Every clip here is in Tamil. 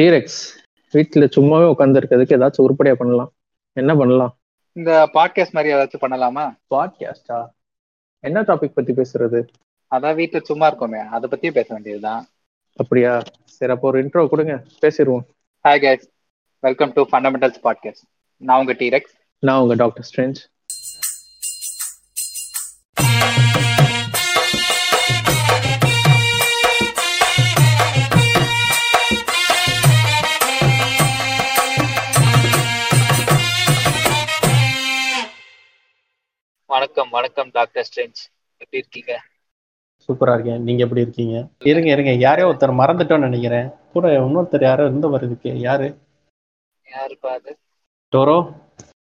டீரெக்ஸ் வீட்டுல சும்மாவே உட்காந்துருக்கிறதுக்கு ஏதாச்சும் உருப்படியா பண்ணலாம். என்ன பண்ணலாம்? இந்த பாட்காஸ்ட் மாதிரி ஏதாச்சும் பண்ணலாமா? பாட்காஸ்டா என்ன டாபிக் பத்தி பேசுறது? அதான் வீட்டுல சும்மா இருக்கோமே. அதை பத்தியே பேச வேண்டியதுதான். அப்படியா? சரி அப்போ ஒரு இன்ட்ரோ கொடுங்க. பேசிடுவோம். Hi guys welcome to fundamentals podcast நான் உங்க டீரெக்ஸ் நான் உங்க டாக்டர் ஸ்ட்ரென்ச் வணக்கம் வணக்கம் டாக்டர் ஸ்ட்ரென்ச் எப்படி இருக்கீங்க? சூப்பரா இருக்கேன். நீங்க எப்படி இருக்கீங்க? இருங்க இருங்க. யாரையோ ஒருத்தர் மறந்துட்டோம்னு நினைக்கிறேன். கூட இன்னொருத்தர் யாரோ இருந்த வருதுக்கு யாரு? யாருப்பா அது? டோரோ?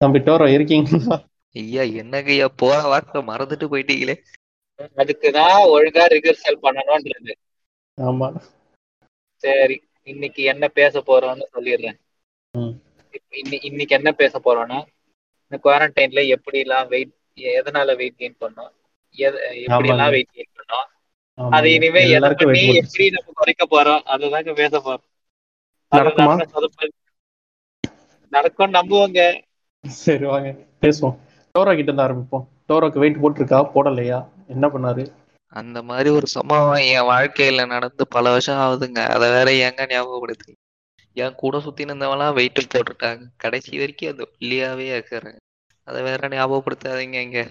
தம்பி டோரோ இருக்கீங்களா? ஐயா என்னங்க ஐயா? போற வாக்கில மறந்துட்டு போயிட்டீங்களே. அதுக்கு தான் ஒழுங்கா ரிகர்சல் பண்ணணும்ன்றது. ஆமா. சரி இன்னைக்கு என்ன பேச போறோம்னு சொல்லிடுறேன். இன்னைக்கு என்ன பேச போறோம்னா இந்த குவாரண்டைன்ல எப்படி எல்லாம் வெயிட் எதனால வெயிட் கெயின் பண்ணோம்? எத- எப்படி எல்லாம் ஆமாங்க. வெயிட் கெயின் பண்ணோம். அது இனிமே எதை எல்லாருக்கும். எப்படி நம்ம குறைக்க போறோம்? அதுதாங்க பேச போறோம். நடக்குமா? நம்புவோங்க. சரி வாங்க. பேசுவோம். டோரோ கிட்ட இருந்து ஆரம்பிப்போம். டோரோக்கு வெயிட் போட்டிருக்கா? போடலையா? என்ன பண்ணாரு? அந்த மாதிரி ஒரு சம்பவம் என் வாழ்க்கையில நடந்து பல வருஷம் ஆகுதுங்க. அதை வேற ஏங்க ஞாபகப்படுத்து என் கூட சுத்தி இருந்தவங்களாம் வெயிட் போட்டுட்டாங்க. கடைசி வரைக்கும் அது ஒல்லியாவே இருக்கிறாங்க. அதை வேற ஞாபகப்படுத்தாதீங்க இங்க.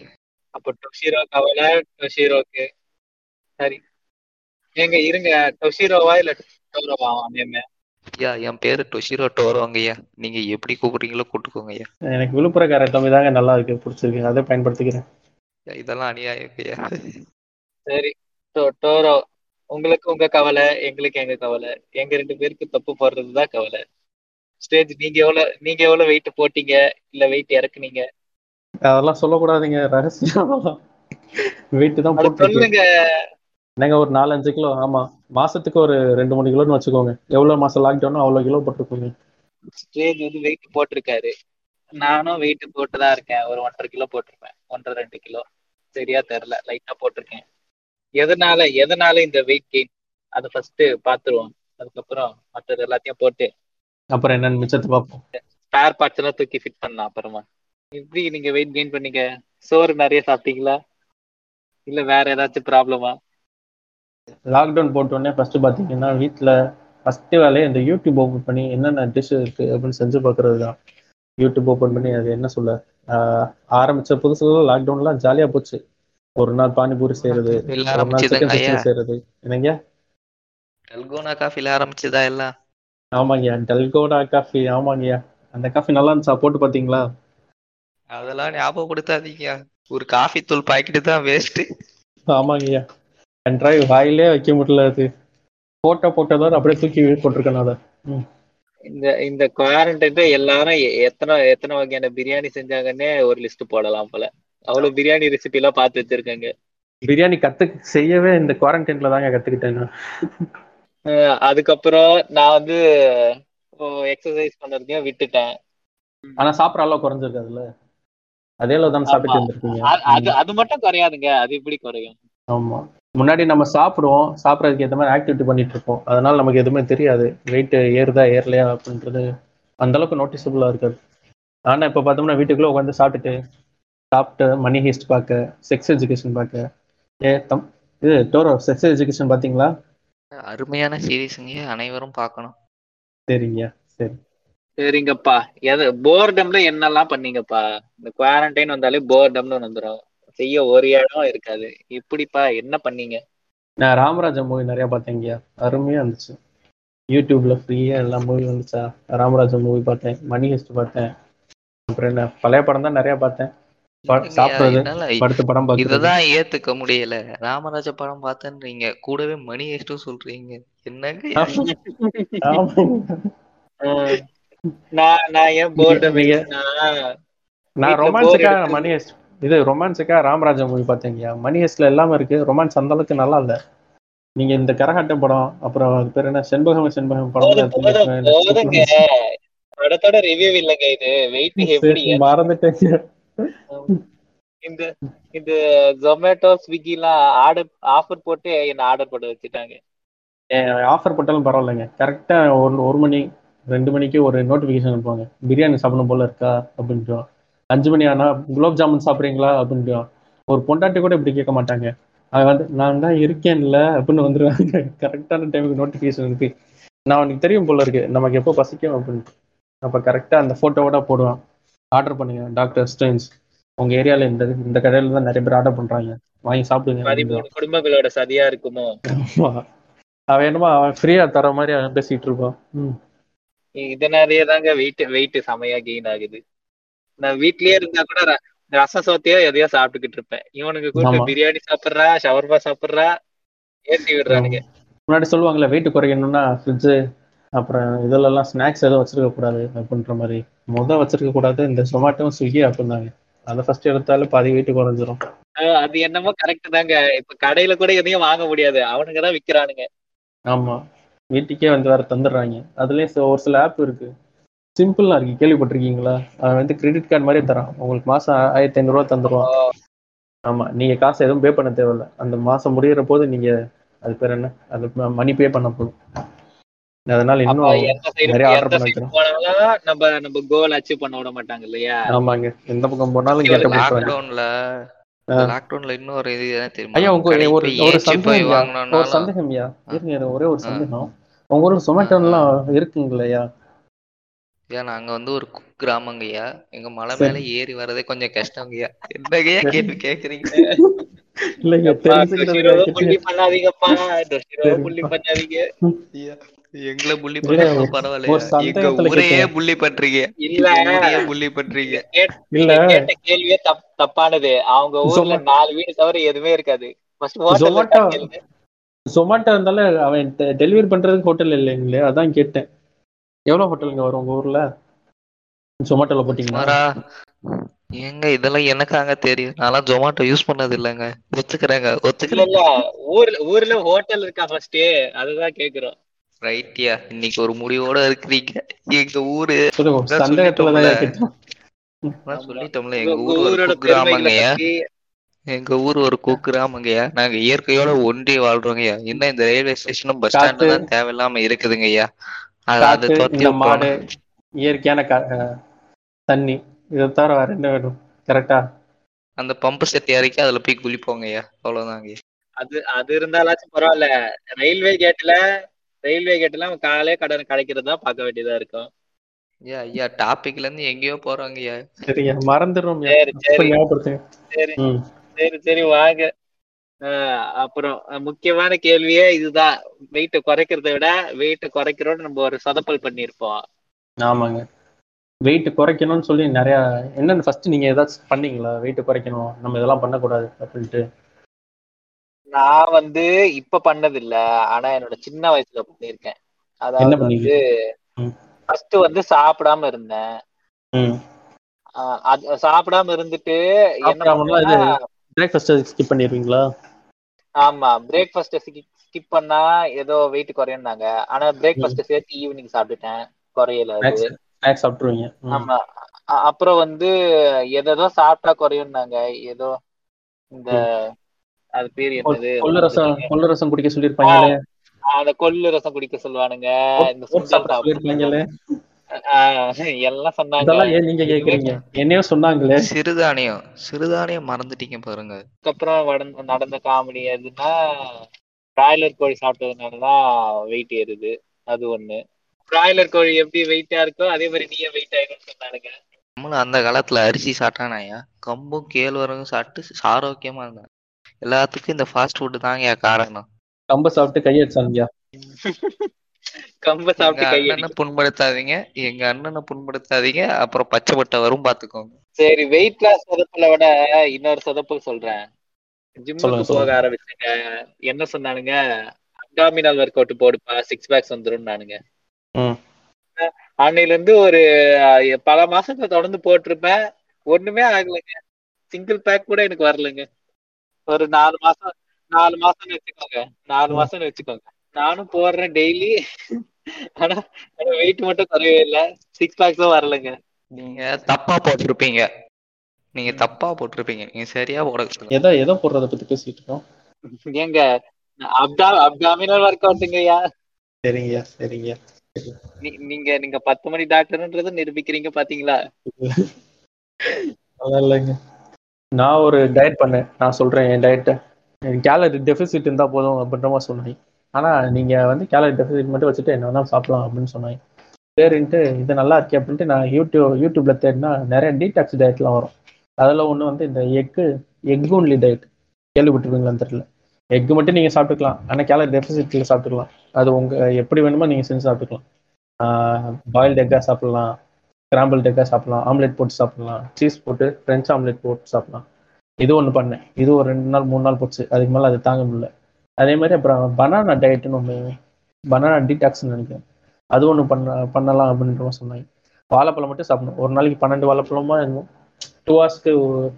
அப்ப டொஷிரோ கவலை டொஷிரோக்கு. சரி. ஏங்க இருங்க. டொஷிரோவா இல்ல டோரோவா நேம். ஐயா என் பேரு டொஷிரோ டோரோங்க ஐயா. நீங்க எப்படி கூப்பிடுறீங்களோ கூப்பிட்டுக்கோங்க ஐயா. எனக்கு விழுப்புரக்கார தம்பி தாங்க நல்லா இருக்கு. பிடிச்சிருக்கு அதை பயன்படுத்திக்கிறேன். இதெல்லாம் அநியாயம் ஐயா. சரி. டோரோ உங்களுக்கு உங்க கவலை எங்களுக்கு எங்க கவலை? எங்க ரெண்டு பேருக்கு தப்பு போடுறதுதான் கவலை. ஸ்டேஜ் நீங்க எவ்வளவு நீங்க எவ்வளவு வெயிட் போட்டீங்க? இல்ல வெயிட் இறக்குனீங்க? அதெல்லாம் சொல்லக்கூடாதுங்க ரகசியம் வெயிட் தான் சொல்லுங்க. நாங்க ஒரு நாலஞ்சு கிலோ ஆமா மாசத்துக்கு ஒரு ரெண்டு மூணு கிலோன்னு வச்சுக்கோங்க. எவ்வளவு மாசம் லாக்டவுனோ அவ்வளவு கிலோ போட்டிருக்கோங்க. ஸ்டேஜ் வந்து வெயிட் போட்டிருக்காரு. நானும் வெயிட் போட்டுதான் இருக்கேன். ஒரு ஒன்றரை கிலோ போட்டிருப்பேன். ஒன்றரை ரெண்டு கிலோ. சரியா தெரியல. லைட்டா போட்டிருக்கேன். எதனால எதனால இந்த வெயிட் கெயின் அதை ஃபர்ஸ்ட் பாத்துருவோம் அதுக்கப்புறம் மற்றது எல்லாத்தையும் போட்டு அப்புறம் என்னன்னு மிச்சத்தை பார்ப்போம். ஸ்பேர் பார்ட்ஸ் எல்லாம் தூக்கி ஃபிட் பண்ணலாம் அப்புறமா. எப்படி நீங்க வெயிட் கெயின் பண்ணீங்க? சோறு நிறைய சாப்பிட்டீங்களா? இல்ல வேற ஏதாச்சும் ப்ராப்ளமா லாக்டவுன் போட்டோடனே ஃபர்ஸ்ட் பாத்தீங்கன்னா வீட்ல ஃபர்ஸ்ட் வேலையை இந்த யூடியூப் ஓப்பன் பண்ணி என்னென்ன டிஷ் இருக்கு அப்படின்னு செஞ்சு பார்க்கறது தான் யூடியூப் ஓப்பன் பண்ணி அது என்ன சொல்ல? ஆஹ் ஆரம்பிச்ச புதுசுல லாக்டவுன்லாம் ஜாலியா போச்சு. ஒரு நாள் பானிபூரி செய்யறது ஒரு நாள் சிக்கன் சிக்ஸ்டி செய்யறது என்னங்க? டல்கோனா காஃபில ஆரம்பிச்சுதா எல்லாம்? ஆமாங்கய்யா டல்கோடா காஃபி ஆமாங்கய்யா. அந்த காஃபி நல்லா இருந்துச்சா? போட்டு பாத்தீங்களா அதெல்லாம் ஞாபகப்படுத்தாதீங்க ஒரு காஃபி தூள் பாக்கெட் தான் வேஸ்ட் ஆமாங்கய்யா. கன்றாய் வாயிலே வைக்க முடியல அது. போட்டோ போட்டதோட அப்படியே தூக்கி போட்டிருக்கேன் அதை. இந்த இந்த குவாரண்டைன்ல எல்லாரும் எ- எத்தனை எத்தனை வகையான பிரியாணி செஞ்சாங்கன்னே ஒரு லிஸ்ட் போடலாம் போல. அவ்வளவு பிரியாணி ரெசிபி எல்லாம் பார்த்து வச்சிருக்காங்க. பிரியாணி கத்து செய்யவே இந்த குவாரண்டைன்ல தாங்க கத்துக்கிட்டேன் அதுக்கப்புறம் நான் வந்து எக்ஸசைஸ் பண்றதையும் விட்டுட்டேன். ஆனா சாப்பிட்ற அளவு குறைஞ்சிருக்கு அதுல அதே அளவு தானே சாப்பிட்டு. இருந்திருக்கீங்க அது அது மட்டும் குறையாதுங்க. அது எப்படி குறையும். ஆமா. முன்னாடி நம்ம சாப்பிடுவோம் சாப்பிட்றதுக்கு ஏற்ற மாதிரி ஆக்டிவிட்டி பண்ணிட்டு இருப்போம். அதனால நமக்கு எதுவுமே தெரியாது. வெயிட் ஏறுதா ஏறலையா அப்படின்றது அந்த அளவுக்கு நோட்டிசபிளா இருக்காது. ஆனா இப்ப பார்த்தோம்னா வீட்டுக்குள்ள உட்காந்து சாப்பிட்டுட்டு சாப்பிட்டு மணி ஹீஸ்ட் பார்க்க செக்ஸ் எஜுகேஷன் பார்க்க ஏ தம் இது டோரோ செக்ஸ் எஜுகேஷன் பாத்தீங்களா அருமையான சீரீஸுங்க அனைவரும் பார்க்கணும். சரிங்க சரி. சரிங்கப்பா. எது போர்டம்ல என்னெல்லாம் பண்ணீங்கப்பா? இந்த குவாரண்டைன் வந்தாலே போர்டம்னு வந்துடும் செய்ய ஒரு இடம் இருக்காது. எப்படிப்பா என்ன பண்ணீங்க? நான் ராமராஜா மூவி நிறைய பார்த்தேங்கய்யா அருமையா இருந்துச்சு. யூடியூப்ல ஃப்ரீயா எல்லா மூவி வந்துச்சா? ராமராஜா மூவி பார்த்தேன். மணி ஹெஸ்ட் பார்த்தேன். அப்புறம் என்ன பழைய படம் தான் நிறைய பார்த்தேன். சாப்பிடுறது படுத்து படம் இததான் ஏத்துக்க முடியல. ராமராஜ படம் பார்த்தேன்றீங்க. கூடவே மணி ஹெஸ்டும் சொல்றீங்க. என்னங்க நான் நான் ஏன் நான் வீட்ல ரொமான்ஸுக்கா bore மணி இது ரொமான்ஸுக்கா ராமராஜா மூவி பார்த்தேங்கய்யா மணி ஹெஸ்ட்ல எல்லாமே இருக்கு. ரொமான்ஸ் அந்த அளவுக்கு நல்லா இல்ல. நீங்க இந்த கரகாட்டம் படம் அப்புறம் அது பேர் என்ன? செண்பகம் செண்பகம் படம் படத்தோட ரிவ்யூ இல்லைங்க இது. வெயிட் எப்படி? மறந்துட்டேங்க. இந்த இந்த ஜொமேட்டோ ஸ்விக்கி எல்லாம் ஆர்டர் ஆஃபர் போட்டு என்ன ஆர்டர் பண்ண வச்சுட்டாங்க. ஆஃபர் போட்டாலும் பரவாயில்லைங்க. கரெக்டா ஒரு ஒரு மணி ரெண்டு மணிக்கு ஒரு நோட்டிஃபிகேஷன் அனுப்புவாங்க. பிரியாணி சாப்பிடணும் போல இருக்கா? அப்படின்ட்டு அஞ்சு மணி ஆனா குலோப் ஜாமுன் சாப்பிட்றீங்களா? அப்படின்ட்டு ஒரு பொண்டாட்டி கூட இப்படி கேட்க மாட்டாங்க. அவன் வந்து நான் தான் இருக்கேன்ல அப்படின்னு வந்துருவாங்க. கரெக்டான டைமுக்கு நோட்டிஃபிகேஷன் அனுப்பி நான் அவனுக்கு தெரியும் போல இருக்கு. நமக்கு எப்போ பசிக்கும்? அப்படின்ட்டு. அப்போ கரெக்டாக அந்த ஃபோட்டோவோட போடுவான். ஆர்டர் பண்ணுங்க டாக்டர் ஸ்டெயின்ஸ் உங்க ஏரியால இந்த இந்த கடையில தான் நிறைய பேர் ஆர்டர் பண்றாங்க. வாங்கி சாப்பிடுங்க குடும்பங்களோட சதியா இருக்குமோ. அவன் என்னமோ அவன் ஃப்ரீயா தர மாதிரி அவன் பேசிட்டு இருப்பான். இதனாலயே தாங்க வெயிட் வெயிட் செமையா கெயின் ஆகுது. நான் வீட்லயே இருந்தா கூட ரசம் சோத்தையோ எதையோ சாப்பிட்டுக்கிட்டு இருப்பேன். இவனுக்கு கூட ஆமா. பிரியாணி சாப்பிடுறா ஷவர்மா சாப்பிடுறா ஏத்தி விடுறானுங்க. முன்னாடி சொல்லுவாங்கல்ல வெயிட் குறைக்கணும்னா ஃப்ரிட்ஜு அப்புறம் இதுலலாம் ஸ்நாக்ஸ் எதுவும் வச்சிருக்க கூடாது அப்படின்ற மாதிரி. முத வச்சிருக்க கூடாது இந்த சொமாட்டோவும் ஸ்விக்கி அப்படின்னாங்க. அதை ஃபர்ஸ்ட் எடுத்தாலும் பாதி வெயிட் குறைஞ்சிரும். அது என்னமோ கரெக்ட் தாங்க. இப்ப கடையில கூட எதையும் வாங்க முடியாது. அவனுங்க தான் விக்கிறானுங்க ஆமா. வீட்டுக்கே வந்து வேற தந்துடுறாங்க. அதுலயும் ஒரு சில ஆப் இருக்கு. சிம்பிளா இருக்கு. கேள்விப்பட்டிருக்கீங்களா? அவன் வந்து கிரெடிட் கார்டு மாதிரியே தரான். உங்களுக்கு மாசம் ஆயிரத்தி ஐநூறுரூவா தந்துருவான். ஆமா. நீங்க காசு எதுவும் பே பண்ண தேவையில்ல. அந்த மாசம் முடியிற போது நீங்க அது பேர் என்ன? அது மணி பே பண்ண போதும். அதனால இன்னும் நிறைய எந்த பண்ண நம்ம நம்ம கோல் அச்சீவ் பண்ண விட மாட்டாங்க இல்லையா? ஆமாங்க. எந்த பக்கம் போனாலும் கேட்ட லாக்டவுன்ல. லாக்டவுன்ல இன்னொரு இது என்ன தெரியுமா ஐயா உங்க ஒரு ஒரு சந்தேகம் ஐயா. ஒரு வாங்கணும்னாலும் சந்தேகம் ஐயா. ஆ. இருங்க. ஒரே ஒரு. சந்தேகம். உங்க ஊர்ல சொமேட்டோலாம் இருக்குங்களையா? ஏன் நாங்க வந்து ஒரு குக் கிராமங்கய்யா. எங்க மலை. மேல ஏறி வர்றதே கொஞ்சம் கஷ்டங்கய்யா. என்னங்கய்யா கேள்வி கேக்குறீங்க? இல்லைங்க புள்ளி. பண்ணாதீங்கப்பா. புள்ளி பண்ணாதீங்க. ஐயா, எங்களை புள்ளி இல்ல, பண்ணா ஒரு- பரவாயில்லையா? ஒரு எங்க சந்தேகத்துல ஊரையே கேட்டேன். புள்ளி பண்றீங்க. இல்ல. புள்ளி பண்றீங்க. கேட்ட இல்ல. கேட்ட கேள்வியே தப் தப்பானது. அவங்க ஊர்ல நாலு வீடு தவிர எதுவுமே இருக்காது. சொமாட்டோ இருந்தாலும் அவன் டெலிவரி பண்றதுக்கு ஹோட்டல் இல்லைங்களே அதான் கேட்டேன். எவ்வளவு ஹோட்டலுங்க வரும் உங்க ஊர்ல? சொமாட்டோல போட்டீங்களா? ஏங்க இதெல்லாம் எனக்காங்க தெரியும். நான்லாம் ஜொமாட்டோ யூஸ் பண்ணது இல்லைங்க ஒத்துக்கிறேங்க. ஒத்துக்கிறேன் ஊர்ல ஊர்ல ஹோட்டல் இருக்கா ஃபர்ஸ்ட் அதுதான் கேக்குறோம். ரைட்டியா இன்னைக்கு ஒரு முடிவோட இருக்கிறீங்க. எங்க ஊரு. சொல்லுங்க அதான் சந்தேகத்துல தான் சொல்லிட்டோம்ல. நான் எங்க உங்க ஊர் ஒரு ஊரோட பத்தி எங்க ஊர் ஒரு குக்கிராமங்கய்யா. நாங்க இயற்கையோட ஒன்றி வாழ்றோங்கய்யா. இன்னும் இந்த ரயில்வே ஸ்டேஷனும் பஸ் ஸ்டாண்டு. தான் தேவையில்லாம இருக்குதுங்கய்யா. அது இந்த மாடு. இயற்கையான தண்ணி. இதை தவிர வேற என்ன வேணும்? கரெக்டா அந்த பம்பு செட் இறக்கி அதுல போய் குளிப்போங்கய்யா. அவ்வளவுதாங்க அது அது இருந்தாலாச்சும் பரவாயில்ல. ரயில்வே கேட்ல ரயில்வே கேட்ல காலே கடன் கிடைக்கிறது தான் பார்க்க வேண்டியதா இருக்கும். ஐயா ஐயா டாபிக்ல இருந்து எங்கேயோ போறாங்கய்யா. சரியா மறந்துடும் சரி சரி. ஞாபகப்படுத்துங்க. சரி சரி வாங்க. அப்புறம் முக்கியமான கேள்வியே இதுதான் வெயிட் குறைக்கிறத விட வெயிட் குறைக்கிறோட நம்ம ஒரு சொதப்பல் பண்ணியிருப்போம். ஆமாங்க. வெயிட் குறைக்கணும்னு சொல்லி நிறைய என்னன்னு ஃபர்ஸ்ட் நீங்க ஏதாச்சும் பண்ணீங்களா? வெயிட் குறைக்கணும் நம்ம இதெல்லாம் பண்ணக்கூடாது அப்படின்ட்டு. நான் வந்து இப்ப பண்ணது இல்ல ஆனா என்னோட சின்ன வயசுல பண்ணியிருக்கேன். என்ன அதாவது? வந்து. ஃபர்ஸ்ட் வந்து சாப்பிடாம இருந்தேன். சாப்பிடாம இருந்துட்டு என்ன பிரேக்ஃபாஸ்ட் ஸ்கிப் பண்ணிடுவீங்களா? ஆமா பிரேக்ஃபாஸ்ட் ஸ்கிப் பண்ணா ஏதோ வெயிட் குறையும்னாங்க. ஆனா பிரேக்ஃபாஸ்ட் சேர்த்து ஈவினிங் சாப்பிட்டுட்டேன். குறையல ஸ்நாக்ஸ் ம். ஆமா. அப்புறம் வந்து எதோ சாப்பிட்டா குறையும்னாங்க. ஏதோ இந்த அது பேர் என்னது? கொள்ளு ரசம் கொள்ளு ரசம் குடிக்க சொல்லியிருப்பாங்களே. அந்த கொள்ளு ரசம் குடிக்க சொல்லுவானுங்க. இந்த எல்லாம் சொன்னாங்க. நீங்க கேக்குறீங்க? என்னையோ சொன்னாங்களே. சிறுதானியம் சிறுதானியம் மறந்துட்டீங்க பாருங்க. அதுக்கப்புறம் வடந்த- நடந்த காமெடி எதுன்னா பிராய்லர் கோழி சாப்பிட்டதுனாலதான் வெயிட் ஏறுது. அது ஒண்ணு. பிராய்லர் கோழி எப்படி வெயிட்டா இருக்கோ அதே மாதிரி நீயே வெயிட் ஆயிரும்னு சொன்னானுங்க. நம்மளும் அந்த காலத்துல அரிசி சாப்பிட்டானாயா கம்பும் கேழ்வரகும் சாப்பிட்டு ஆரோக்கியமா இருந்தான். எல்லாத்துக்கும் இந்த ஃபாஸ்ட் ஃபுட் தாங்க காரணம். கம்ப சாப்பிட்டு கையடிச்சாங்க கம்ப சாப்பிட்டு புண்படுத்தாதீங்க. எங்க அண்ணனை புண்படுத்தாதீங்க. அப்புறம் பச்சை பட்டை வரும் பாத்துக்கோங்க. சரி வெயிட் லாஸ் சொதப்பல விட இன்னொரு சொதப்பல் சொல்றேன். ஜிம்முக்கு போக. ஆரம்பிச்சுங்க என்ன சொன்னானுங்க? அப்டாமினல் ஒர்க் அவுட் போடுப்பா சிக்ஸ் பேக்ஸ் வந்துரும் நானுங்க ம். அன்னையில இருந்து ஒரு பல மாசத்துல தொடர்ந்து போட்டிருப்பேன். ஒண்ணுமே ஆகலைங்க. சிங்கிள் பேக் கூட எனக்கு வரலைங்க. ஒரு நாலு மாசம் நாலு மாசம்னு வச்சுக்கோங்க. நாலு. மாசம்னு வச்சுக்கோங்க. நானும் போடுறேன் டெய்லி ஆனா வெயிட் மட்டும் குறையவே இல்லை. சிக்ஸ் பேக்ஸும் வரலைங்க. நீங்க தப்பா போட்டிருப்பீங்க. நீங்க தப்பா போட்டிருப்பீங்க. நீங்க சரியா போட எதை எதை போடுறத பத்தி பேசிட்டு இருக்கோம். ஏங்க அப்டா அப்டாமினல் ஒர்க் அவுட்டுங்கய்யா சரிங்கய்யா சரிங்கய்யா நீ- நீங்க நீங்க பத்து மணி டாக்டர்ன்றது நிரூபிக்கிறீங்க பாத்தீங்களா? அதெல்லாம் இல்லைங்க. நான் ஒரு டயட் பண்ணேன். நான் சொல்றேன் என் டயட்டை கேலரி டெபிசிட் இருந்தா போதும் அப்படின்ற மாதிரி சொன்னேன். ஆனா நீங்க வந்து கேலரி டெபிசிட் மட்டும் வச்சுட்டு என்ன வேணால் சாப்பிடலாம் அப்படின்னு சொன்னாங்க. சரின்ட்டு இது நல்லா இருக்கே அப்படின்ட்டு நான் யூடியூப் யூடியூப்ல தேடினா நிறைய டீடாக்ஸ் டயட்லாம் வரும். அதில் ஒன்று வந்து இந்த எக்கு எக் ஒன்லி டயட் கேள்விப்பட்டிருப்பீங்களான்னு தெரியல. எக் மட்டும் நீங்க சாப்பிட்டுக்கலாம். ஆனா கேலரி டெபிசிட்ல சாப்பிட்டுக்கலாம். அது உங்க எப்படி வேணுமோ நீங்க செஞ்சு சாப்பிட்டுக்கலாம். பாயில்டு எக்காக சாப்பிடலாம். ஸ்கிராம்பிள் எக்காக சாப்பிடலாம். ஆம்லெட் போட்டு சாப்பிடலாம். சீஸ் போட்டு ஃப்ரெஞ்ச் ஆம்லெட் போட்டு சாப்பிடலாம். இது ஒன்று பண்ணேன். இது ஒரு ரெண்டு நாள் மூணு நாள் போச்சு. அதுக்கு மேலே அது தாங்க முடியல. அதே மாதிரி அப்புறம் பனானா டயட்னு ஒன்று பனானா டீடாக்ஸ்னு நினைக்கிறேன். அது ஒன்று பண்ண பண்ணலாம் அப்படின்ற சொன்னாங்க. வாழைப்பழம் மட்டும் சாப்பிடணும். ஒரு நாளைக்கு பன்னெண்டு வாழைப்பழமா இருக்கும். டூ ஹவர்ஸ்க்கு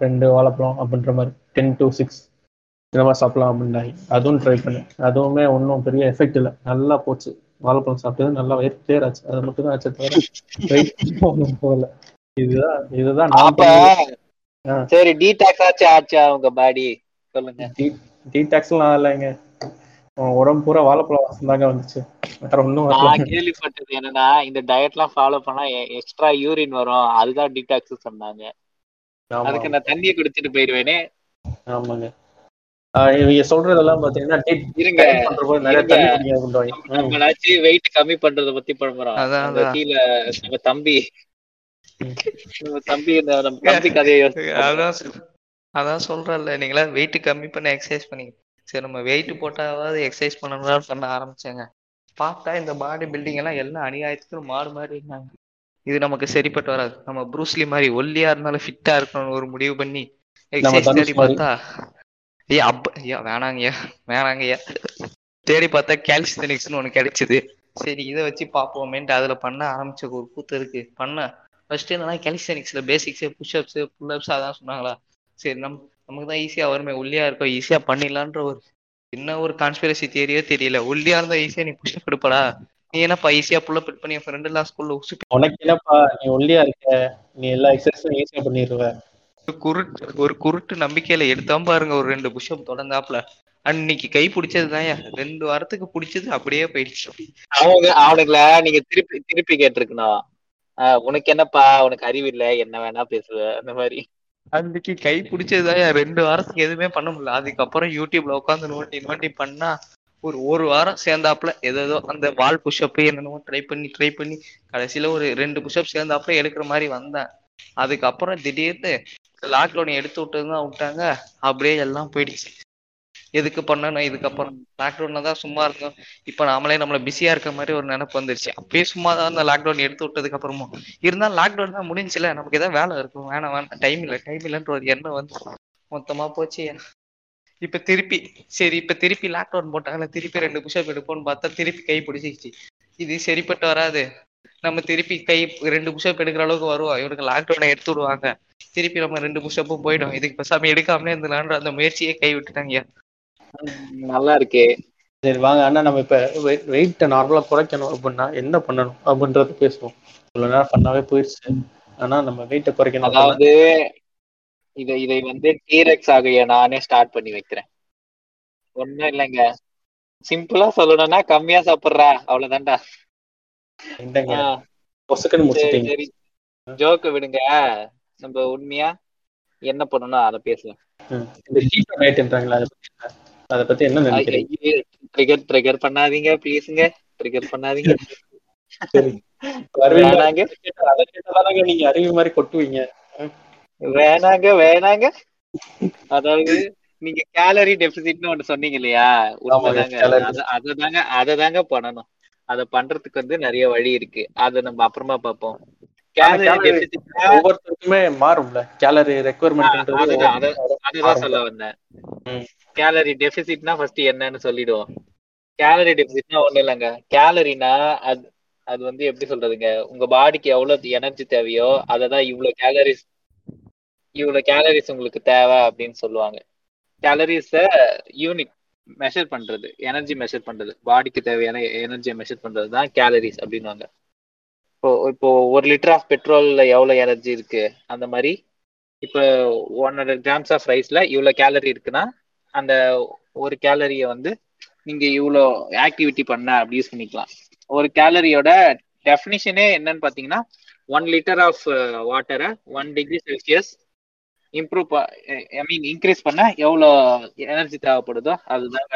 ரெண்டு வாழைப்பழம் அப்படின்ற மாதிரி. டென் டு சிக்ஸ் இந்த மாதிரி சாப்பிடலாம் அப்படின்னாங்க. அதுவும் ட்ரை பண்ணேன். அதுவுமே ஒன்றும் பெரிய எஃபெக்ட் இல்லை. நல்லா போச்சு. வாழைப்பழம் சாப்பிட்டது நல்லா வயிறு கிளியர் ஆச்சு. அது மட்டும் தான் ஆச்சு தவிர weight போகல. இதுதான் இதுதான் நான். சரி டீடாக்ஸ் ஆச்சு ஆச்சா உங்க பாடி சொல்லுங்க. டீடாக்ஸ்லாம் இல்லைங்க. உடம்பு பூரா வாழைப்பழம் வாசம் தாங்க வந்துச்சு. வேற ஒன்றும் நான் கேள்விப்பட்டது என்னன்னா இந்த டயட் எல்லாம் ஃபாலோ பண்ணா எக்ஸ்ட்ரா யூரின் வரும். அதுதான் டீடாக்ஸ் சொன்னாங்க. அதுக்கு நான் தண்ணியை குடிச்சிட்டு போயிருவேனே ஆமாங்க. இவங்க சொல்றதெல்லாம் பாத்தீங்கன்னா இருங்க. நிறைய. தண்ணி வெயிட் கம்மி பண்றத பத்தி பண்றோம் அதான். கீழே நம்ம தம்பி. தம்பி நம்ம தம்பி கதையை. அதான் அதான் சொல்றேன்ல நீங்களா வெயிட் கம்மி பண்ண எக்ஸசைஸ் பண்ணி சரி நம்ம வெயிட் போட்டாவது எக்ஸசைஸ் பண்ணணும் பண்ண ஆரம்பிச்சேங்க. பார்த்தா இந்த பாடி பில்டிங் எல்லாம் எல்லாம் அநியாயத்துக்கு மாறு மாதிரி இருந்தாங்க. இது நமக்கு சரிப்பட்டு வராது. நம்ம ப்ரூஸ்லி மாதிரி ஒல்லியா இருந்தாலும் ஃபிட்டா இருக்கணும்னு ஒரு முடிவு பண்ணி எக்ஸசைஸ் தேடி. பார்த்தா ஏ அப்ப ஐயா வேணாங்கய்யா வேணாங்கய்யா. தேடி பார்த்தா கேல்சியனிக்ஸ்னு ஒன்று கிடைச்சது. சரி இதை வச்சு பார்ப்போமேன்ட்டு அதில் பண்ண ஆரம்பிச்ச ஒரு கூத்து இருக்கு. பண்ண ஃபர்ஸ்ட் என்னன்னா கேலிஸ்டனிக்ஸ்ல பேசிக்ஸ் புஷ்அப்ஸ் புல்அப்ஸ் அதான் சொன்னாங்களா. சரி நம் நமக்கு தான் ஈஸியா வருமே ஒல்லியா இருக்கோம் ஈஸியா பண்ணிடலான்ற ஒரு என்ன ஒரு கான்ஸ்பிரசி தியரியோ தெரியல. ஒல்லியா இருந்தா ஈஸியா நீ புஷ்அப் எடுப்படா. நீ என்னப்பா ஈஸியா புல்லப் பண்ணி என் ஃப்ரெண்ட் எல்லாம் ஸ்கூல்ல உனக்கு என்னப்பா நீ ஒல்லியா இருக்க? நீ எல்லா எக்ஸசைஸும் ஈஸியா பண்ணிடுவ. ஒரு குருட்டு ஒரு குருட்டு நம்பிக்கையில எடுத்தான் பாருங்க ஒரு ரெண்டு புஷ்அப் தொடர்ந்தாப்புல. அன்னைக்கு கை பிடிச்சது ரெண்டு வாரத்துக்கு பிடிச்சது அப்படியே போயிடுச்சு. அவங்க அவனுங்கள நீங்க திருப்பி திருப்பி கேட்டிருக்கணும். ஆஹ் உனக்கு என்னப்பா உனக்கு அறிவு இல்ல என்ன வேணா பேசுவ அந்த மாதிரி. அதுக்கு கை பிடிச்சதுதான். ரெண்டு வாரத்துக்கு எதுவுமே பண்ண முடியல. அதுக்கப்புறம் யூடியூப்ல உட்காந்து நோண்டி நோண்டி பண்ணா ஒரு ஒரு வாரம் சேர்ந்தாப்புல ஏதோ அந்த வால் புஷ்அப் என்னென்னமோ ட்ரை பண்ணி ட்ரை பண்ணி கடைசியில ஒரு ரெண்டு புஷ்அப் சேர்ந்தாப்புல எடுக்கிற மாதிரி வந்தேன். அதுக்கப்புறம் திடீர்னு லாக்டவுன் எடுத்து விட்டதுதான் விட்டாங்க. அப்படியே எல்லாம் போயிடுச்சு. எதுக்கு பண்ணணும் இதுக்கப்புறம் லாக்டவுன்ல தான் சும்மா இருந்தோம். இப்ப நாமளே நம்மள பிஸியா இருக்க மாதிரி ஒரு நினைப்பு வந்துருச்சு. அப்பயே சும்மா தான் அந்த லாக்டவுன் எடுத்து விட்டதுக்கு அப்புறமும். இருந்தாலும் லாக்டவுன் தான் முடிஞ்சுல. நமக்கு ஏதாவது வேலை இருக்கும். வேணாம் வேணாம். டைம் இல்லை டைம் இல்லைன்ற ஒரு எண்ணம் வந்து மொத்தமா போச்சு. இப்ப திருப்பி சரி இப்ப திருப்பி லாக்டவுன் போட்டாங்கல்ல திருப்பி ரெண்டு புஷப் எடுப்போம்னு பார்த்தா திருப்பி கை பிடிச்சிச்சு இது சரிப்பட்டு வராது. நம்ம திருப்பி கை ரெண்டு புஷப் எடுக்கிற அளவுக்கு வருவோம். இவனுக்கு லாக்டவுனை எடுத்து விடுவாங்க. திருப்பி நம்ம ரெண்டு புஷப்பும் போயிடும். இதுக்கு பேசாம எடுக்காமலே இருந்தலான்ற அந்த முயற்சியே கை விட்டுட்டாங்க. நல்லா இருக்கே சரி வாங்க. அண்ணா நம்ம இப்ப வெயிட்டை நார்மலா குறைக்கணும் அப்படின்னா என்ன பண்ணணும் அப்படின்றத பேசுவோம். இவ்வளவு நேரம் பண்ணாவே போயிடுச்சு ஆனா நம்ம வெயிட்டை குறைக்கணும் அதாவது இதை இதை வந்து டீரெக்ஸ் ஆகிய நானே ஸ்டார்ட் பண்ணி வைக்கிறேன். ஒண்ணும் இல்லைங்க. சிம்பிளா சொல்லணும்னா கம்மியா சாப்பிடுறா. அவ்வளவுதான்டா. சரி ஜோக்கு விடுங்க. நம்ம உண்மையா என்ன பண்ணணும் அதை பேசலாம் அதை பத்தி என்ன? நினைக்கிறீங்க? ட்ரிகர் ட்ரிகர் பண்ணாதீங்க ப்ளீஸுங்க ட்ரிகர் பண்ணாதீங்க. நீங்க அறிவு மாதிரி கொட்டுவீங்க. வேணாங்க வேணாங்க. அதாவது நீங்க கேலரி டெபிசிட்னு ஒண்ணு சொன்னீங்க இல்லையா? அததாங்க அததாங்க பண்ணணும். அத பண்றதுக்கு வந்து நிறைய வழி இருக்கு. அத நம்ம அப்புறமா பார்ப்போம். ஒவ்வொருத்தருக்குமே மாறும்ல. கேலரி ரெக்குவயர்மெண்ட்ன்றது அதுதான் அத- அதுதான் சொல்ல வந்தேன். கேலரி டெபிசிட்னா ஃபர்ஸ்ட் என்னன்னு சொல்லிடுவோம். கேலரி டெபிசிட்னா ஒண்ணு இல்லைங்க. கேலரினா அது அது வந்து எப்படி சொல்றதுங்க? உங்க பாடிக்கு எவ்வளவு எனர்ஜி தேவையோ அததான் இவ்வளவு கேலரிஸ் இவ்வளவு கேலரிஸ் உங்களுக்கு தேவை அப்படின்னு சொல்லுவாங்க. கேலரிஸ யூனிட் மெஷர் பண்றது எனர்ஜி மெஷர் பண்றது. பாடிக்கு தேவையான எனர்ஜியை மெஷர் பண்றது தான் கேலரிஸ் அப்படின்னுவாங்க. இப்போ இப்போ ஒரு லிட்டர் ஆஃப் பெட்ரோல்ல எவ்வளவு எனர்ஜி இருக்கு? அந்த மாதிரி. இப்போ ஒன் ஹண்ட்ரட் கிராம்ஸ் ஆஃப் ரைஸ்ல இவ்வளோ கேலரி இருக்குன்னா அந்த ஒரு கேலரியை வந்து நீங்க இவ்வளோ ஆக்டிவிட்டி பண்ண அப்படி யூஸ் பண்ணிக்கலாம். ஒரு கேலரியோட டெஃபினிஷனே என்னன்னு பாத்தீங்கன்னா ஒன் லிட்டர் ஆஃப் வாட்டரை one degree Celsius improve I mean increase பண்ண எவ்வளோ எனர்ஜி தேவைப்படுதோ அதுதாங்க.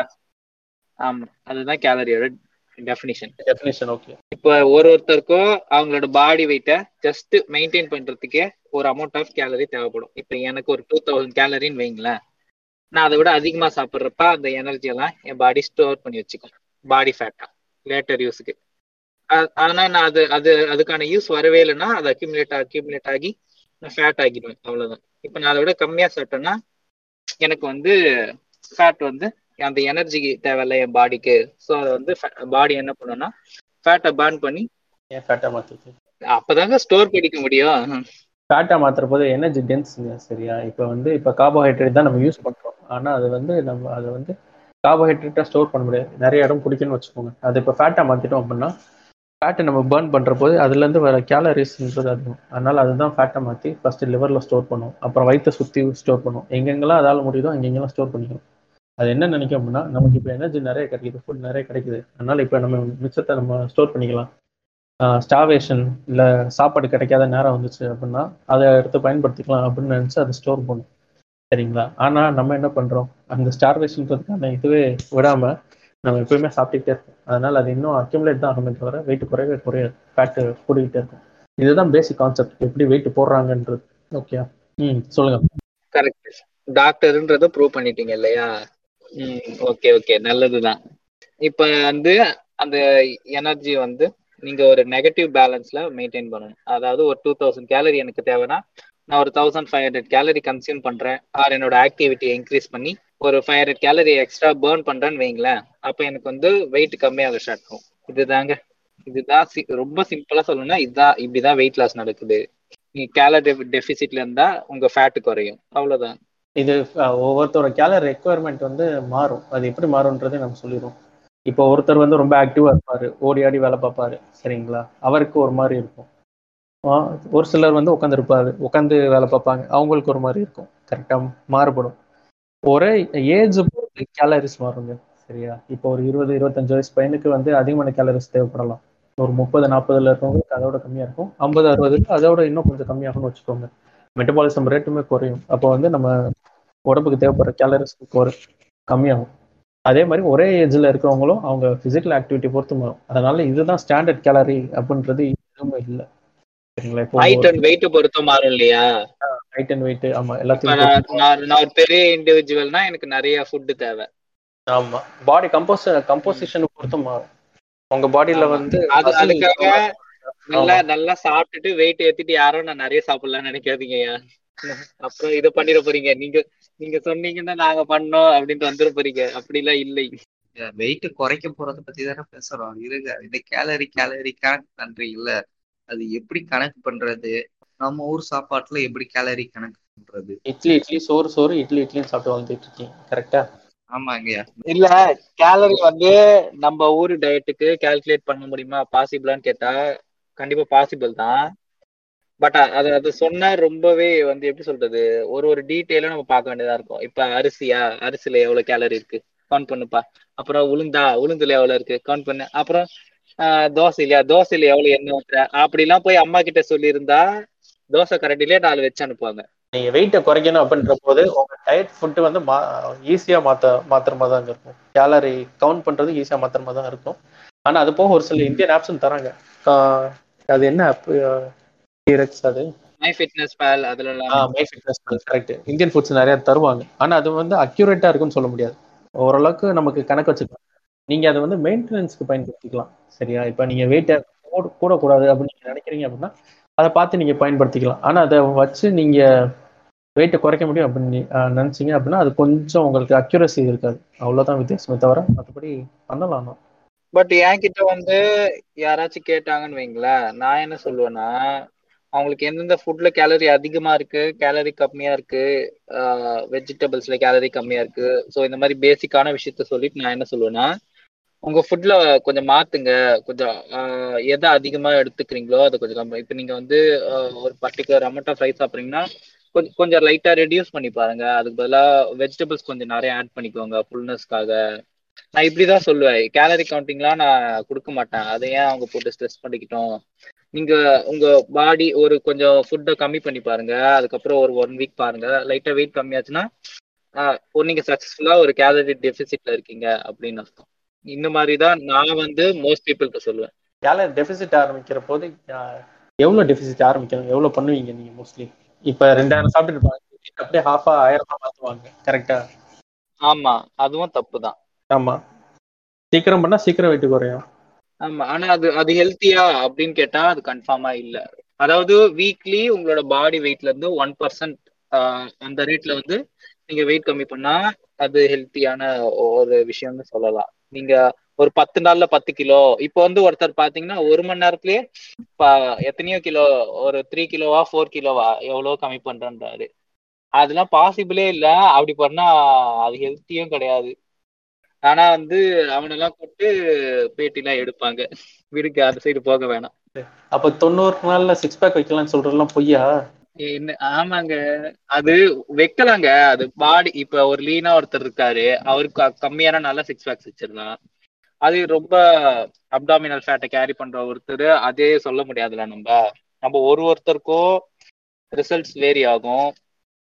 ஆமா அதுதான் கேலரியோட டெஃபினிஷன் டெஃபினேஷன் ஓகே இப்போ ஒரு ஒருத்தருக்கும் அவங்களோட பாடி வெயிட்டை ஜஸ்ட் மெயின்டைன் பண்றதுக்கே ஒரு அமௌண்ட் ஆஃப் கேலரி தேவைப்படும். இப்போ எனக்கு ஒரு டூ தௌசண்ட் கேலரின்னு வைங்களேன். நான் அதை விட அதிகமாக சாப்பிட்றப்ப அந்த எனர்ஜி எல்லாம் என் பாடி ஸ்டோர் பண்ணி வச்சுக்கும். பாடி ஃபேட்டா லேட்டர் யூஸுக்கு ஆனா நான் அது அது அதுக்கான யூஸ் வரவே இல்லைன்னா அது அக்யூமுலேட் அக்யூமுலேட் ஆகி நான் ஃபேட் ஆகிடுவேன் அவ்வளவுதான். இப்போ நான் அதை விட கம்மியாக சாப்பிட்டேன்னா எனக்கு வந்து ஃபேட் வந்து அந்த எனர்ஜி தேவையில்ல என் பாடிக்கு ஸோ அதை வந்து பாடி என்ன பண்ணுன்னா ஃபேட்டை பேர்ன் பண்ணி ஏன் ஃபேட்டா மாத்துது அப்பதாங்க ஸ்டோர் பண்ணிக்க முடியும். ஃபேட்டா மாத்துற போது எனர்ஜி டென்ஸுங்க சரியா? இப்போ வந்து இப்போ கார்போஹைட்ரேட் தான் நம்ம யூஸ் பண்றோம். ஆனா அது வந்து நம்ம அதை வந்து கார்போஹைட்ரேட்டா ஸ்டோர் பண்ண முடியாது. நிறைய இடம் பிடிக்குன்னு வச்சுக்கோங்க. அது இப்போ ஃபேட்டா மாத்திட்டோம் அப்படின்னா ஃபேட்டை நம்ம பேர்ன் பண்ற போது அதுல இருந்து வர கேலரிஸ்ன்றது அதுவும். அதனால அதுதான் ஃபேட்டை மாத்தி ஃபர்ஸ்ட் லிவர்ல ஸ்டோர் பண்ணும். அப்புறம் வயிற்றை சுத்தி ஸ்டோர் பண்ணும். எங்கெங்கெல்லாம் அதால முடியுதோ அங்கெங்கெல்லாம் ஸ்டோர் பண்ணிக்கணும். அது என்ன நினைக்கும் அப்படின்னா நமக்கு இப்போ எனர்ஜி நிறைய கிடைக்குது ஃபுட் நிறைய கிடைக்குது. அதனால இப்போ நம்ம மிச்சத்தை நம்ம ஸ்டோர் பண்ணிக்கலாம். ஸ்டாவேஷன் இல்லை சாப்பாடு கிடைக்காத நேரம் வந்துச்சு அப்படின்னா அதை எடுத்து பயன்படுத்திக்கலாம் அப்படின்னு நினச்சி அதை ஸ்டோர் பண்ணும் சரிங்களா? ஆனால் நம்ம என்ன பண்ணுறோம் அந்த ஸ்டார்வேஷன்றதுக்கான இதுவே விடாமல் நம்ம எப்பயுமே சாப்பிட்டுக்கிட்டே இருக்கோம் அதனால் அது இன்னும் அக்யூமுலேட் தான் ஆகுமே தவிர வெயிட் குறையவே குறையாது. ஃபேட்டு கூடிக்கிட்டே இருக்கும். இதுதான் பேசிக் கான்செப்ட் எப்படி வெயிட் போடுறாங்கன்றது. ஓகே ம் சொல்லுங்க. கரெக்ட் டாக்டர்ன்றதை ப்ரூவ் பண்ணிட்டீங்க இல்லையா? ஓகே ஓகே நல்லதுதான். இப்ப வந்து அந்த எனர்ஜி வந்து நீங்க ஒரு நெகட்டிவ் பேலன்ஸ்ல மெயின்டைன் பண்ணணும். அதாவது ஒரு டூ தௌசண்ட் கேலரி எனக்கு தேவைன்னா நான் ஒரு thousand five hundred calorie consume பண்றேன். ஆர் என்னோட ஆக்டிவிட்டியை இன்க்ரீஸ் பண்ணி ஒரு five hundred calorie extra burn பண்றேன்னு வைங்களேன். அப்ப எனக்கு வந்து வெயிட் கம்மியாக ஸ்டார்ட் ஆகும். இதுதாங்க. இதுதான் ரொம்ப சிம்பிளா சொல்லணும்னா இதுதான் இப்படிதான் வெயிட் லாஸ் நடக்குது. நீங்க கேலரி டெபிசிட்ல இருந்தா உங்க ஃபேட் குறையும். அவ்வளவுதான். இது ஒவ்வொருத்தரோட கேலரி ரெக்குவயர்மெண்ட் வந்து மாறும். அது எப்படி மாறும்ன்றதை நம்ம சொல்லிடுவோம் இப்போ ஒருத்தர் வந்து ரொம்ப ஆக்டிவாக இருப்பாரு ஓடி ஆடி வேலை பார்ப்பாரு சரிங்களா? அவருக்கு ஒரு மாதிரி இருக்கும். ஒரு சிலர் வந்து உட்காந்துருப்பாரு உட்காந்து வேலை பார்ப்பாங்க அவங்களுக்கு ஒரு மாதிரி இருக்கும். கரெக்டா மாறுபடும். ஒரே ஏஜ் பொறுத்து கேலரிஸ் மாறுங்க சரியா? இப்போ ஒரு இருபது இருபத்தஞ்சு வயசு பையனுக்கு வந்து அதிகமான கேலரிஸ் தேவைப்படலாம். ஒரு முப்பது நாற்பதுல இருக்கவங்களுக்கு அதோட கம்மியா இருக்கும். ஐம்பது அறுபது அதோட இன்னும் கொஞ்சம் கம்மியாகும்னு வச்சுக்கோங்க. மெட்டபாலிசம் ரேட்டுமே குறையும். அப்போ வந்து நம்ம உடம்புக்கு தேவைப்படுற கேலரிஸ் குறை கம்மியாகும். அதே மாதிரி ஒரே ஏஜ்ல இருக்கிறவங்களும் அவங்க பிசிக்கல் ஆக்டிவிட்டி பொறுத்து மாறும். அதனால இதுதான் ஸ்டாண்டர்ட் கேலரி அப்படின்றது எதுவுமே இல்லை. சரிங்களா? இப்போ ஹைட் அண்ட் வெயிட் பொறுத்து மாறும் இல்லையா? ஹைட் அண்ட் வெயிட் ஆமா எல்லாத்தையும் நான் ஒரு பெரிய இண்டிவிஜுவல்னா எனக்கு நிறைய ஃபுட் தேவை. ஆமா. பாடி கம்போஸ் கம்போசிஷன் பொறுத்து மாறும். உங்க பாடியில. வந்து அதுக்காக நல்லா நல்லா சாப்பிட்டுட்டு வெயிட் ஏத்திட்டு யாரும் நான் நிறைய சாப்பிடலாம்னு நினைக்காதீங்கய்யா. அப்புறம் இதை பண்ணிட போறீங்க. நீங்க நீங்க சொன்னீங்கன்னா நாங்க பண்ணோம் அப்படின்ட்டு வந்துட போறீங்க. அப்படிலாம் இல்லை. வெயிட் குறைக்க போறத பத்தி தானே பேசுறோம். இருங்க இந்த கேலரி கேலரி கணக்கு பண்றீங்கல்ல. அது எப்படி கணக்கு பண்றது? நம்ம ஊர் சாப்பாட்டுல எப்படி கேலரி கணக்கு பண்றது? இட்லி இட்லி சோறு சோறு இட்லி இட்லின்னு சாப்பிட்டு வந்துட்டு இருக்கீங்க. கரெக்டா ஆமாங்கய்யா இல்ல கேலரி வந்து நம்ம ஊரு டயட்டுக்கு கால்குலேட் பண்ண முடியுமா? பாசிபிளான்னு கேட்டா கண்டிப்பா பாசிபிள் தான். பட் அது அது சொன்னா ரொம்பவே வந்து எப்படி சொல்றது? ஒரு ஒரு டீட்டெயிலும் நம்ம பார்க்க வேண்டியதா இருக்கும். இப்ப அரிசியா? அரிசியில எவ்வளவு கேலரி இருக்கு? கவுண்ட் பண்ணுப்பா. அப்புறம் உளுந்தா? உளுந்துல எவ்வளவு இருக்கு? கவுண்ட் பண்ணு. அப்புறம் ஆஹ், தோசை இல்லையா? தோசையில எவ்வளவு எண்ணெய் அப்படி அப்படிலாம் போய் அம்மா கிட்ட சொல்லியிருந்தா தோசை கரண்டிலே நாலு வச்சு அனுப்புவாங்க. நீங்க வெயிட்டை குறைக்கணும் அப்படின்ற போது உங்க டயட் ஃபுட்டு வந்து மா ஈஸியா மாத்த மாத்திர மாதிரி தான் இருக்கும். கேலரி கவுண்ட் பண்றது ஈஸியா மாத்திர மாதிரி தான் இருக்கும். ஆனா அது போக ஒரு சில இந்தியன் ஆப்ஷன் தராங்க. ஆஹ் அது என்ன ஆப் டீரெக்ஸ் அது? மை ஃபிட்னஸ் பேல் அதுல my fitness correct Indian foods நிறைய தருவாங்க. ஆனா அது வந்து அக்யூரேட்டா இருக்குன்னு சொல்ல முடியாது. ஓரளவுக்கு நமக்கு கணக்கு வச்சுக்கலாம். நீங்க அதை வந்து மெயின்டெனன்ஸ்க்கு பயன்படுத்திக்கலாம். சரியா? இப்ப நீங்க வெயிட்டை கூடக்கூடாது அப்படின்னு நீங்க நினைக்கிறீங்க அப்படின்னா அதை பார்த்து நீங்க பயன்படுத்திக்கலாம். ஆனா அதை வச்சு நீங்க வெயிட்டை குறைக்க முடியும் அப்படின்னு நினைச்சீங்க அப்படின்னா அது கொஞ்சம் உங்களுக்கு அக்யூரசி இருக்காது. அவ்வளவுதான் வித்தியாசமே தவிர மற்றபடி பண்ணலாம். பட் என்கிட்ட வந்து யாராச்சும் கேட்டாங்கன்னு வைங்களேன் நான் என்ன சொல்லுவேன்னா அவங்களுக்கு எந்தெந்த ஃபுட்ல கேலரி அதிகமா இருக்கு கேலரி கம்மியா இருக்கு வெஜிடபிள்ஸ்ல கேலரி கம்மியா இருக்கு. ஸோ இந்த மாதிரி பேசிக்கான விஷயத்த சொல்லிட்டு நான் என்ன சொல்லுவேன்னா உங்க ஃபுட்ல கொஞ்சம் மாத்துங்க. கொஞ்சம் எதை அதிகமா எடுத்துக்கிறீங்களோ அதை கொஞ்சம் கம்மி இப்போ நீங்க வந்து ஒரு பர்டிகுலர் அமௌண்ட் ஆஃப் ரைஸ் சாப்பிட்றீங்கன்னா கொஞ்சம் கொஞ்சம் லைட்டா ரெடியூஸ் பண்ணி பாருங்க. அதுக்கு பதிலாக வெஜிடபிள்ஸ் கொஞ்சம் நிறைய ஆட் பண்ணிக்கோங்க ஃபுல்னஸ்க்காக நான் இப்படிதான் சொல்லுவேன். கேலரி கவுண்டிங்லாம் நான் கொடுக்க மாட்டேன். அதை ஏன் அவங்க போட்டு ஸ்ட்ரெஸ் பண்ணிக்கிட்டோம்? நீங்க உங்க பாடி ஒரு கொஞ்சம் ஃபுட்டை கம்மி பண்ணி பாருங்க. அதுக்கப்புறம் ஒரு ஒன் வீக் பாருங்க. லைட்டா வெயிட் கம்மியாச்சுன்னா ஒரு நீங்க சக்சஸ்ஃபுல்லா ஒரு கேலரி டெபிசிட்ல இருக்கீங்க அப்படின்னு அர்த்தம். இந்த மாதிரி தான் நான் வந்து மோஸ்ட் பீப்புளுக்கு சொல்லுவேன். கேலரி டெபிசிட் ஆரம்பிக்கிற போது எவ்வளவு டெபிசிட் ஆரம்பிக்கணும்? எவ்வளவு பண்ணுவீங்க நீங்க மோஸ்ட்லி இப்ப ரெண்டாயிரம் சாப்பிட்டு அப்படியே ஹாஃபா ஆயிரமா மாத்துவாங்க. கரெக்டா ஆமா. அதுவும் தப்பு தான் ஆமா. சீக்கிரம் பண்ணா சீக்கிரம் வெயிட் குறையும் ஆமா ஆனா அது அது ஹெல்த்தியா அப்படின்னு கேட்டா அது கன்ஃபார்மா இல்ல. அதாவது வீக்லி உங்களோட பாடி வெயிட்ல இருந்து ஒன் பர்சன்ட் அந்த ரேட்ல வந்து நீங்க வெயிட் கம்மி பண்ணா அது ஹெல்த்தியான ஒரு விஷயம்னு சொல்லலாம். நீங்க ஒரு பத்து நாள்ல பத்து கிலோ இப்போ வந்து ஒருத்தர் பாத்தீங்கன்னா ஒரு மணி நேரத்திலேயே எத்தனையோ கிலோ ஒரு த்ரீ கிலோவா ஃபோர் கிலோவா எவ்வளவு கம்மி பண்றாரு அதெல்லாம் பாசிபிளே இல்ல. அப்படி பண்ணா அது ஹெல்த்தியும் கிடையாது. ஆனா வந்து அவனெல்லாம் கூப்பிட்டு பேட்டிலாம் எடுப்பாங்க. வீடுக்கு அந்த சைடு போக வேணாம். அப்ப தொண்ணூறு நாள்ல சிக்ஸ் பேக் வைக்கலாம்னு சொல்றதெல்லாம் பொய்யா? என்ன ஆமாங்க. அது வைக்கலாங்க. அது பாடி இப்ப ஒரு லீனா ஒருத்தர் இருக்காரு. அவருக்கு கம்மியான நல்ல சிக்ஸ் பேக்ஸ் வச்சிடலாம். அது ரொம்ப அப்டாமினல் ஃபேட்டை கேரி பண்ற ஒருத்தர் அதே சொல்ல முடியாதுல்ல நம்ம. நம்ம ஒரு ஒருத்தருக்கும் ரிசல்ட்ஸ் வேரி ஆகும்.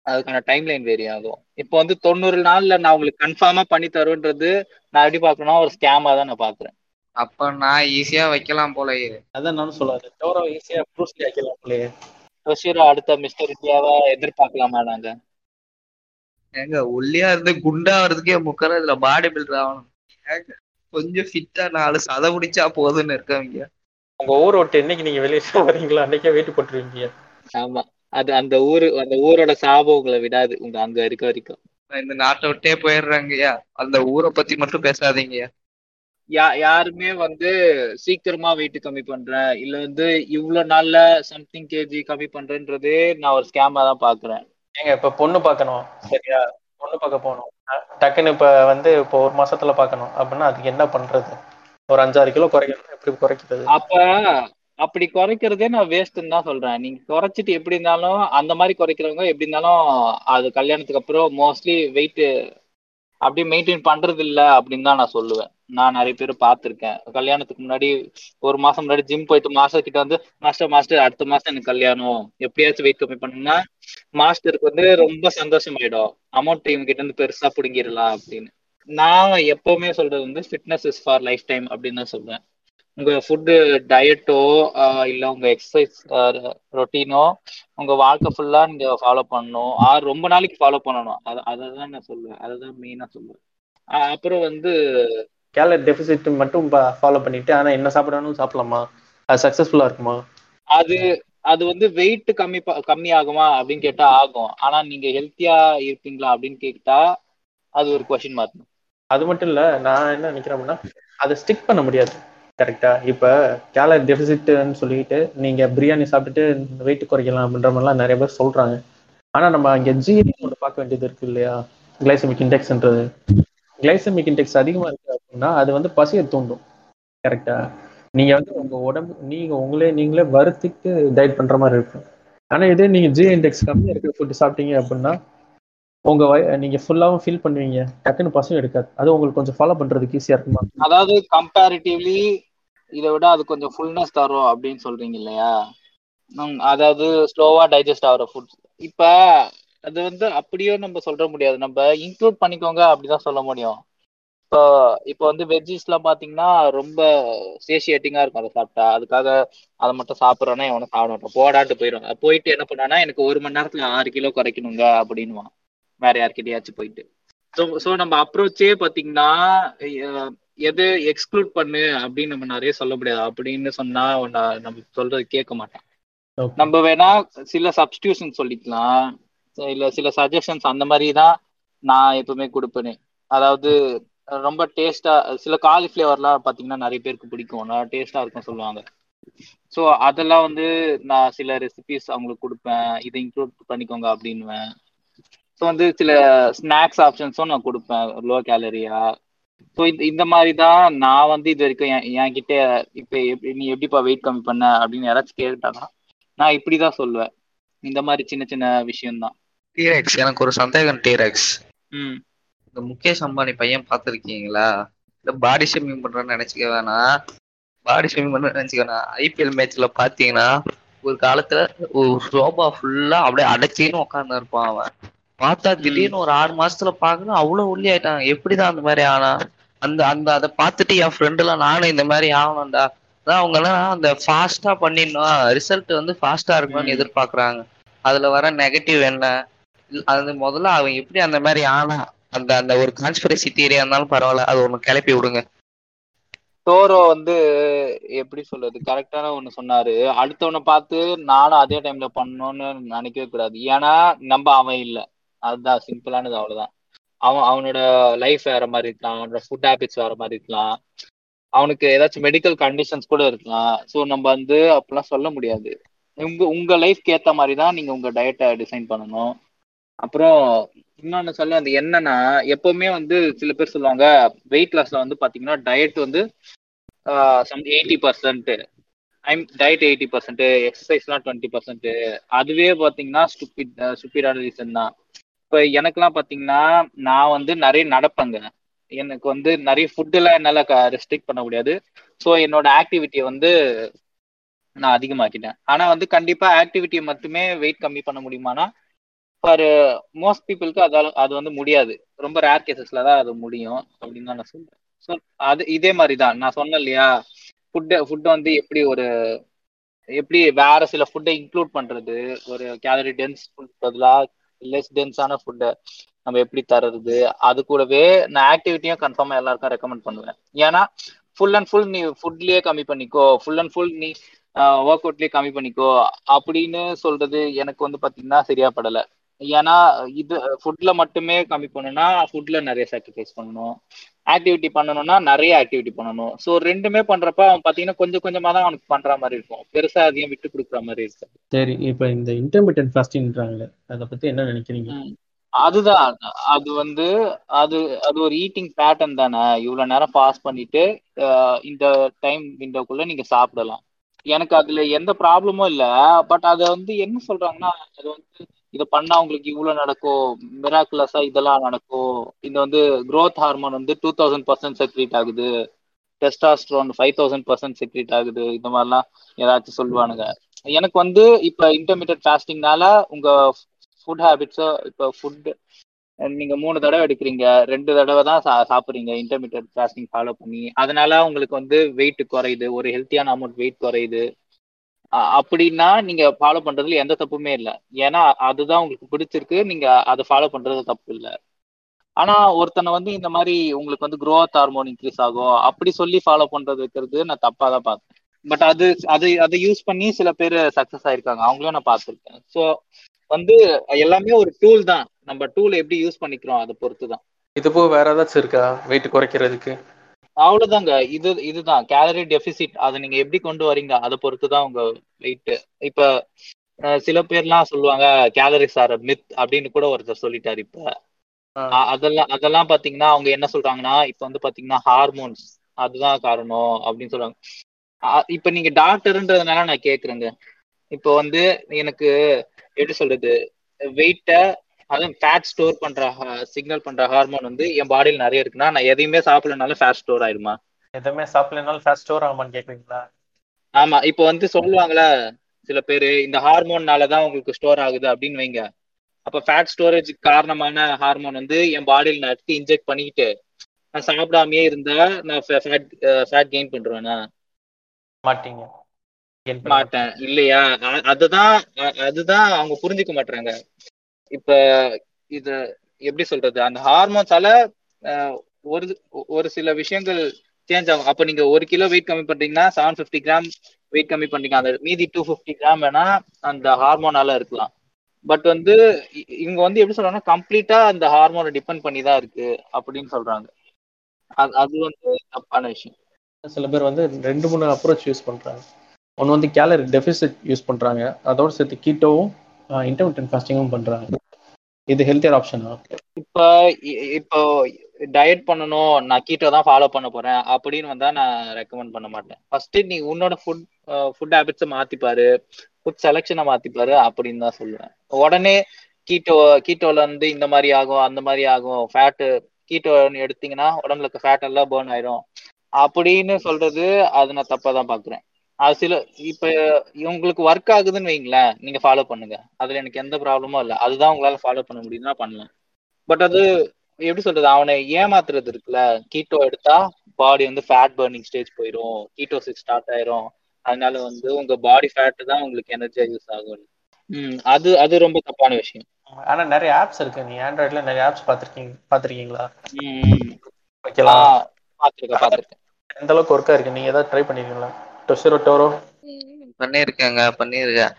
அதுக்கான டைம் லைன் வேரி ஆகும். இப்போ வந்து தொண்ணூறு நாள்ல நான் உங்களுக்கு கன்ஃபார்மா பண்ணி தருவேன்றது நான் எப்படி பாக்குறேன்னா ஒரு ஸ்கேமா தான் நான் பாக்குறேன் அப்ப நான் ஈஸியா வைக்கலாம் போலயே. அதான் நானும் சொல்லாது. டோரோ ஈஸியா ப்ரூஸ்லி ஆக்கலாம் போலயே. பஷீரா அடுத்த மிஸ்டர் இந்தியாவா எதிர்பார்க்கலாமா நாங்க? ஏங்க ஒல்லியா இருந்து குண்டா வர்றதுக்கே முக்கற இதுல பாடி பில்டர் ஆகணும். ஏங்க, கொஞ்சம் ஃபிட்டா நாலு சதை பிடிச்சா போதும்னு இருக்கவங்க. உங்க ஊர் விட்டு என்னைக்கு நீங்க வெளியே வரீங்களோ அன்னைக்கே வெயிட் போட்டுருவீங்க. ஆமா. அது அந்த ஊரு அந்த ஊரோட சாபம் உங்களை விடாது. உங்க அங்க இருக்க வரைக்கும். நான் இந்த நாட்டை விட்டே போயிடுறாங்கய்யா. அந்த ஊரை பத்தி மட்டும் பேசாதீங்கய்யா. யா யாருமே வந்து சீக்கிரமா வெயிட் கம்மி பண்றேன் இல்ல வந்து இவ்வளவு நாள்ல சம்திங் கேஜி கம்மி பண்றேன்றதே நான் ஒரு ஸ்கேமா தான் பாக்குறேன். ஏங்க இப்ப பொண்ணு பார்க்கணும் சரியா? பொண்ணு பார்க்க போகணும். டக்குன்னு இப்ப வந்து இப்போ ஒரு மாசத்துல பார்க்கணும். அப்படின்னா அதுக்கு என்ன பண்றது? ஒரு அஞ்சாறு கிலோ குறைக்கணும் எப்படி குறைக்கிறது? அப்ப அப்படி குறைக்கிறதே நான் வேஸ்ட்னு தான் சொல்றேன். நீங்க குறைச்சிட்டு எப்படி இருந்தாலும் அந்த மாதிரி குறைக்கிறவங்க எப்படி இருந்தாலும் அது கல்யாணத்துக்கு அப்புறம் மோஸ்ட்லி வெயிட் அப்படியே மெயின்டைன் பண்றது இல்ல அப்படின்னு தான் நான் சொல்லுவேன். நான் நிறைய பேர் பார்த்துருக்கேன். கல்யாணத்துக்கு முன்னாடி ஒரு மாசம் முன்னாடி ஜிம் போயிட்டு மாஸ்டர் கிட்ட வந்து மாஸ்டர் மாஸ்டர் அடுத்த மாசம் எனக்கு கல்யாணம். எப்படியாச்சும் வெயிட் கம்மி பண்ணணும்னா மாஸ்டருக்கு வந்து ரொம்ப சந்தோஷமாயிடும். அமௌண்ட் இவங்க கிட்ட இருந்து பெருசா பிடுங்கிடலாம் அப்படின்னு. நான் எப்பவுமே சொல்றது வந்து fitness is for life time அப்படின்னு தான் சொல்றேன் உங்க ஃபுட்டு டயட்டோ இல்ல உங்க எக்ஸசைஸ் ரொட்டீனோ உங்க வாழ்க்கை ஃபுல்லா நீங்க ஃபாலோ பண்ணணும். ஆர் ரொம்ப நாளைக்கு ஃபாலோ பண்ணணும். அதை அதை தான் நான் சொல்லுவேன். அதை தான் மெயினா சொல்லுவேன். அப்புறம் வந்து கேலரி டெபிசிட் மட்டும் ஃபாலோ பண்ணிட்டு ஆனா என்ன சாப்பிடணும் சாப்பிடலாமா? அது சக்சஸ்ஃபுல்லா இருக்குமா? அது அது வந்து வெயிட் கம்மி கம்மி ஆகுமா அப்படின்னு கேட்டா ஆகும். ஆனா நீங்க ஹெல்த்தியா இருப்பீங்களா அப்படின்னு கேட்டா அது ஒரு கொஸ்டின் மார்க் அது மட்டும் இல்ல நான் என்ன நினைக்கிறேன்னா அதை ஸ்டிக் பண்ண முடியாது. கரெக்டா இப்ப கேலரி டெபிசிட்னு சொல்லிட்டு நீங்க பிரியாணி சாப்பிட்டுட்டு வெயிட் குறைக்கலாம் அப்படின்ற மாதிரிலாம் நிறைய பேர் சொல்றாங்க. ஆனா நம்ம அங்க ஜிஎடி ஒன்று பார்க்க வேண்டியது இருக்கு இல்லையா? கிளைசமிக் இண்டெக்ஸ்ன்றது கிளைசமிக் இண்டெக்ஸ் அதிகமா இருக்கு அப்படின்னா அது வந்து பசியை தூண்டும். கரெக்டா நீங்க வந்து உங்க உடம்பு நீங்க உங்களே நீங்களே வருத்திட்டு டயட் பண்ற மாதிரி இருக்கும். ஆனா இதே நீங்க ஜி இண்டெக்ஸ் கம்மியா இருக்கிற ஃபுட் சாப்பிட்டீங்க அப்படின்னா உங்க வய நீங்க ஃபுல்லாவும் ஃபீல் பண்ணுவீங்க. டக்குன்னு பசியும் எடுக்காது. அது உங்களுக்கு கொஞ்சம் ஃபாலோ பண்றதுக்கு ஈஸியா இருக்குமா? அதாவது கம்பேரிட்டிவ்லி இதை விட அது கொஞ்சம் ஃபுல்னஸ் தரும் அப்படின்னு சொல்றீங்க இல்லையா? அதாவது ஸ்லோவா டைஜஸ்ட் ஆகிற ஃபுட்ஸ் இப்ப அது வந்து அப்படியே நம்ம சொல்ற முடியாது. நம்ம இன்க்ளூட் பண்ணிக்கோங்க அப்படிதான் சொல்ல முடியும். இப்போ இப்போ வந்து வெஜ்ஜிஸ்லாம் பாத்தீங்கன்னா ரொம்ப சேஷியேட்டிங்கா இருக்கும் அதை சாப்பிட்டா. அதுக்காக அதை மட்டும் சாப்பிட்றோன்னா எவனும் சாப்பிட மாட்டான் போடான்ட்டு போயிடும் போயிட்டு என்ன பண்ணானா எனக்கு ஒரு மணி நேரத்துல ஆறு கிலோ குறைக்கணுங்க அப்படின்னுவான். வேற யார்கிட்டயாச்சும் போயிட்டு. ஸோ ஸோ நம்ம அப்ரோச்சே பாத்தீங்கன்னா எது எக்ஸ்க்ளூட் பண்ணு அப்படின்னு நம்ம நிறைய சொல்ல முடியாது. அப்படின்னு சொன்னா நம்ம சொல்றது கேட்க மாட்டான். நம்ம வேணா சில சப்ஸ்டியூஷன் சொல்லிக்கலாம். இல்ல சில சஜஷன்ஸ் அந்த மாதிரி தான் நான் எப்பவுமே கொடுப்பேனே. அதாவது ரொம்ப டேஸ்டா சில காலிஃப்ளவர்லாம் பாத்தீங்கன்னா நிறைய பேருக்கு பிடிக்கும். நல்லா டேஸ்டா இருக்கும் சொல்லுவாங்க. ஸோ அதெல்லாம் வந்து நான் சில ரெசிபிஸ் அவங்களுக்கு கொடுப்பேன். இதை இன்க்ளூட் பண்ணிக்கோங்க அப்படின்னுவேன். ஸோ வந்து சில ஸ்நாக்ஸ் ஆப்ஷன்ஸும் நான் கொடுப்பேன். லோ கேலரியா ஸோ இந்த இந்த மாதிரி தான் நான் வந்து இது வரைக்கும் என் என்கிட்ட இப்போ எப்படி நீ எப்படிப்பா வெயிட் கம்மி பண்ண அப்படின்னு யாராச்சும் கேட்டாங்கன்னா நான் இப்படி தான் சொல்லுவேன். இந்த மாதிரி சின்ன சின்ன விஷயம்தான். டீரெக்ஸ் எனக்கு ஒரு சந்தேகம் டீரெக்ஸ் ம். இந்த முகேஷ் அம்பானி பையன் பார்த்துருக்கீங்களா? இல்ல பாடி ஷேமிங் பண்றேன்னு நினைச்சுக்க வேணாம். பாடி ஷேமிங் பண்றேன்னு நினைச்சுக்க வேணாம். ஐபிஎல் மேட்ச்ல பாத்தீங்கன்னா ஒரு காலத்துல ஒரு சோபா ஃபுல்லா அப்படியே அடைச்சின்னு உட்கார்ந்து இருப்பான் அவன். பார்த்தா திடீர்னு ஒரு ஆறு மாசத்துல பாக்கணும் அவ்வளவு ஒல்லி ஆயிட்டான் எப்படிதான் அந்த மாதிரி ஆனா? அந்த அந்த அதை பார்த்துட்டு என் ஃப்ரெண்டு எல்லாம் நானும் இந்த மாதிரி ஆகணும்டா. அதான் அவங்க எல்லாம் அந்த ஃபாஸ்டா பண்ணிடணும். ரிசல்ட் வந்து ஃபாஸ்டா இருக்கணும்னு. எதிர்பார்க்கறாங்க. அதுல வர நெகட்டிவ் என்ன? அது முதல்ல அவன் எப்படி அந்த மாதிரி ஆனா? அந்த அந்த ஒரு கான்ஸ்பிரசி தியரியா இருந்தாலும் பரவாயில்ல. அது ஒண்ணு கிளப்பி விடுங்க. டோரோ வந்து எப்படி சொல்றது? கரெக்டான ஒண்ணு சொன்னாரு. அடுத்தவனை பார்த்து நானும் அதே டைம்ல பண்ணணும்னு நினைக்கவே கூடாது. ஏன்னா நம்ம அவன் இல்ல. அதுதான் சிம்பிளானது அவ்வளவுதான். அவன் அவனோட லைஃப் வேற மாதிரி இருக்கலாம் அவனோட ஃபுட் ஹேபிட்ஸ் வேற மாதிரி இருக்கலாம். அவனுக்கு ஏதாச்சும் மெடிக்கல் கண்டிஷன்ஸ் கூட இருக்கலாம். ஸோ நம்ம வந்து அப்படிலாம் சொல்ல முடியாது. உங்க உங்க லைஃப்க்கு ஏத்த மாதிரி தான் நீங்க உங்க டயட்டை டிசைன் பண்ணணும். அப்புறம் இன்னொன்னு சொல்ல அந்த என்னன்னா எப்பவுமே வந்து சில பேர் சொல்லுவாங்க வெயிட் லாஸ்ல வந்து பாத்தீங்கன்னா டயட் வந்து some eighty percent I'm diet eighty percent எக்ஸசைஸ்லாம் twenty percent அதுவே பாத்தீங்கன்னா ஸ்டூபிட் ஸ்டூபிடான ரீசன் தான். இப்போ எனக்குலாம் பாத்தீங்கன்னா நான் வந்து நிறைய நடப்பேங்க. எனக்கு வந்து நிறைய ஃபுட்டுலாம் என்னால் ரெஸ்ட்ரிக்ட் பண்ண முடியாது. ஸோ என்னோட ஆக்டிவிட்டியை வந்து நான் அதிகமாக்கிட்டேன். ஆனா வந்து கண்டிப்பா ஆக்டிவிட்டியை மட்டுமே வெயிட் கம்மி பண்ண முடியுமானா ஃபார் மோஸ்ட் பீப்புளுக்கு அதால அது வந்து முடியாது. ரொம்ப ரேர் கேசஸ்ல தான் அது முடியும் அப்படின்னு தான் நான் சொல்றேன். ஸோ அது இதே மாதிரி தான் நான் சொன்னேன் இல்லையா ஃபுட்டு ஃபுட்டை வந்து எப்படி ஒரு எப்படி வேற சில ஃபுட்டை இன்க்ளூட் பண்றது? ஒரு கேலரி டென்ஸ் ஃபுட் பதிலாக லெஸ் டென்ஸான ஃபுட்டை நம்ம எப்படி தர்றது? அது கூடவே நான் ஆக்டிவிட்டியும் கன்ஃபார்மா எல்லாருக்கும் ரெக்கமெண்ட் பண்ணுவேன். ஏன்னா ஃபுல் அண்ட் ஃபுல் நீ ஃபுட்லயே கம்மி பண்ணிக்கோ ஃபுல் அண்ட் ஃபுல் நீ ஒர்க் அவுட்லயே கம்மி பண்ணிக்கோ அப்படின்னு சொல்றது எனக்கு வந்து பாத்தீங்கன்னா சரியா படல. ஏன்னா இது ஃபுட்ல மட்டுமே கம்மி பண்ணணும்னா ஃபுட்ல நிறைய சாக்ரிஃபைஸ் பண்ணணும். ஆக்டிவிட்டி பண்ணணும்னா நிறைய ஆக்டிவிட்டி பண்ணணும். ஸோ ரெண்டுமே பண்றப்ப அவன் பாத்தீங்கன்னா கொஞ்சம் கொஞ்சமா தான் அவனுக்கு பண்ற மாதிரி இருக்கும். பெருசா அதையும் விட்டு கொடுக்குற மாதிரி இருக்கும் சரி இப்போ இந்த இன்டர்மீடியன்ட் ஃபாஸ்டிங்ன்றாங்களே அதை பத்தி என்ன நினைக்கிறீங்க? அதுதான். அது வந்து அது அது ஒரு ஈட்டிங் பேட்டர்ன் தானே. இவ்வளவு நேரம் பாஸ் பண்ணிட்டு இந்த டைம் விண்டோக்குள்ள நீங்க சாப்பிடலாம். எனக்கு அதுல எந்த ப்ராப்ளமும் இல்ல. பட் அத வந்து என்ன சொல்றாங்கன்னா அது வந்து இதை பண்ணா உங்களுக்கு இவ்வளவு நடக்கும் மிராக்குலஸா இதெல்லாம் நடக்கும். இது வந்து குரோத் ஹார்மோன் வந்து டூ தௌசண்ட் பர்சன்ட் செக்ரீட் ஆகுது. Testosterone five thousand percent secrete ஆகுது. இந்த மாதிரிலாம் ஏதாச்சும் சொல்லுவானுங்க. எனக்கு வந்து இப்ப இன்டர்மீடியட் ஃபாஸ்டிங்னால உங்க ஃபுட் ஹேபிட்ஸோ இப்போ ஃபுட் நீங்க மூணு தடவை எடுக்கிறீங்க. ரெண்டு தடவை தான் சா சாப்பிட்றீங்க. இன்டர்மீடியட் ஃபாஸ்டிங் ஃபாலோ பண்ணி. அதனால உங்களுக்கு வந்து வெயிட் குறையுது. ஒரு ஹெல்த்தியான அமௌண்ட் வெயிட் குறையுது. அப்படின்னா நீங்க ஃபாலோ பண்றதுல எந்த தப்புமே இல்லை. ஏன்னா அதுதான் உங்களுக்கு பிடிச்சிருக்கு. நீங்க அதை ஃபாலோ பண்றது தப்பு இல்லை. ஆனா ஒருத்தனை வந்து இந்த மாதிரி உங்களுக்கு வந்து குரோத் ஹார்மோன் இன்க்ரீஸ் ஆகும் அப்படி சொல்லி ஃபாலோ பண்றது இருக்கிறது நான் தப்பா தான் பார்த்தேன். பட் அது அது அதை யூஸ் பண்ணி சில பேர் சக்சஸ் ஆயிருக்காங்க. அவங்களும் நான் பார்த்துருக்கேன். ஸோ வந்து எல்லாமே ஒரு டூல் தான். நம்ம டூல் எப்படி யூஸ் பண்ணிக்கிறோம் அதை பொறுத்து தான் இது போக வேற ஏதாச்சும் இருக்கா? வெயிட் குறைக்கிறதுக்கு? அவ்வளவுதாங்க. இது இதுதான். கேலரி டெபிசிட் அதை நீங்க எப்படி கொண்டு வரீங்க? அதை பொறுத்து தான் உங்க வெயிட் இப்ப சில பேர்லாம் சொல்லுவாங்க கேலரிஸ் ஆர் மித் அப்படின்னு கூட ஒருத்தர் சொல்லிட்டாரு இப்ப. அதெல்லாம் அதெல்லாம் பாத்தீங்கன்னா அவங்க என்ன சொல்றாங்கன்னா இப்ப வந்து பாத்தீங்கன்னா ஹார்மோன்ஸ் அதுதான் காரணம் அப்படின்னு சொல்றாங்க. இப்ப நீங்க டாக்டர்ன்றதுனால நான் கேக்குறேங்க. இப்போ வந்து எனக்கு எப்படி சொல்றது வெயிட்ட அதுவும் ஃபேட் ஸ்டோர் பண்ற சிக்னல் பண்ற ஹார்மோன் வந்து என் பாடியில் நிறைய இருக்குன்னா நான் எதையுமே சாப்பிடலனாலும் ஃபேட் ஸ்டோர் ஆயிடுமா? எதுவுமே சாப்பிடலனாலும் ஃபாஸ்ட் ஸ்டோர் ஆகுமான்னு கேக்குறீங்களா ஆமா இப்போ வந்து சொல்லுவாங்களே சில பேரு இந்த ஹார்மோன்னால தான் உங்களுக்கு ஸ்டோர் ஆகுது அப்படின்னு வைங்க. அப்ப ஃபேட் ஸ்டோரேஜ் காரணமான ஹார்மோன் வந்து என் பாடியில் நான் எடுத்து இன்ஜெக்ட் பண்ணிக்கிட்டு நான் சாப்பிடாமயே இருந்தா நான் ஃபேட் ஃபேட் கெயின் பண்றேனா மாட்டீங்க. மாட்டேன். இல்லையா? அதுதான் அதுதான் அவங்க புரிஞ்சுக்க மாட்டாங்க இப்ப இது எப்படி சொல்றது? அந்த ஹார்மோன்ஸால ஒரு ஒரு சில விஷயங்கள் சேஞ்ச் ஆகும். அப்ப நீங்க ஒரு கிலோ வெயிட் கம்மி பண்றீங்கன்னா செவன் பிப்டி கிராம் வெயிட் கம்மி பண்றீங்க. அந்த மீதி டூ பிப்டி கிராம் வேணா அந்த ஹார்மோனால இருக்கலாம். பட் வந்து இவங்க வந்து எப்படி சொல்றாங்கன்னா கம்ப்ளீட்டா அந்த ஹார்மோனை டிபெண்ட் பண்ணி தான் இருக்கு அப்படின்னு சொல்றாங்க. அது அது வந்து தப்பான விஷயம். சில பேர் வந்து ரெண்டு மூணு அப்ரோச் யூஸ் பண்றாங்க. ஒன்று வந்து கேலரி டெபிசிட் யூஸ் பண்றாங்க. அதோட சேர்த்து கீட்டோவும் இன்டர்மீடியன் ஃபாஸ்டிங்கும் பண்றாங்க. இது ஹெல்த்தியர் ஆப்ஷனா இப்ப இ- இப்போ டயட் பண்ணணும் நான் கீட்டோ தான் ஃபாலோ பண்ண போறேன் அப்படின்னு வந்தா நான் ரெக்கமெண்ட் பண்ண மாட்டேன். ஃபர்ஸ்ட் நீ உன்னோட ஃபுட் ஃபுட் ஹேபிட்ஸை மாத்திப்பாரு ஃபுட் செலெக்ஷனை மாத்திப்பாரு அப்படின்னு தான் சொல்லுவேன். உடனே கீட்டோ கீட்டோல இருந்து இந்த மாதிரி ஆகும் அந்த மாதிரி ஆகும் ஃபேட்டு கீட்டோ எடுத்தீங்கன்னா உடம்புல இருக்க ஃபேட் எல்லாம் பேர்ன் ஆயிரும். அப்படின்னு சொல்றது அது நான் தப்பா தான் பாக்குறேன். அது சில இப்ப உங்களுக்கு ஒர்க் ஆகுதுன்னு வைங்களேன் நீங்க ஃபாலோ பண்ணுங்க. அதுல எனக்கு எந்த ப்ராப்ளமும் இல்லை. அதுதான் உங்களால ஃபாலோ பண்ண முடியும்னா பண்ணலாம். பட் அது எப்படி சொல்றது? அவனை ஏமாத்துறது இருக்குல்ல. கீட்டோ எடுத்தா பாடி வந்து ஃபேட் பர்னிங் ஸ்டேஜ் போயிடும் கீட்டோசிஸ் ஸ்டார்ட் ஆயிரும். அதனால வந்து உங்க பாடி ஃபேட் தான் உங்களுக்கு எனர்ஜியா யூஸ் ஆகும் அது அது ரொம்ப தப்பான விஷயம். ஆனா நிறைய ஆப்ஸ் இருக்கு. நீ ஆண்ட்ராய்ட்ல நிறைய ஆப்ஸ் பாத்திருக்கீங்க பாத்திருக்கீங்களா பாத்துருக்கேன் பாத்துருக்கேன் எந்த அளவுக்கு ஒர்க்கா இருக்கு? நீங்க ஏதாவது ட்ரை பண்ணிருக்கீங்களா? டொசிரோ டோரோ பண்ணியிருக்கேங்க பண்ணியிருக்கேன்.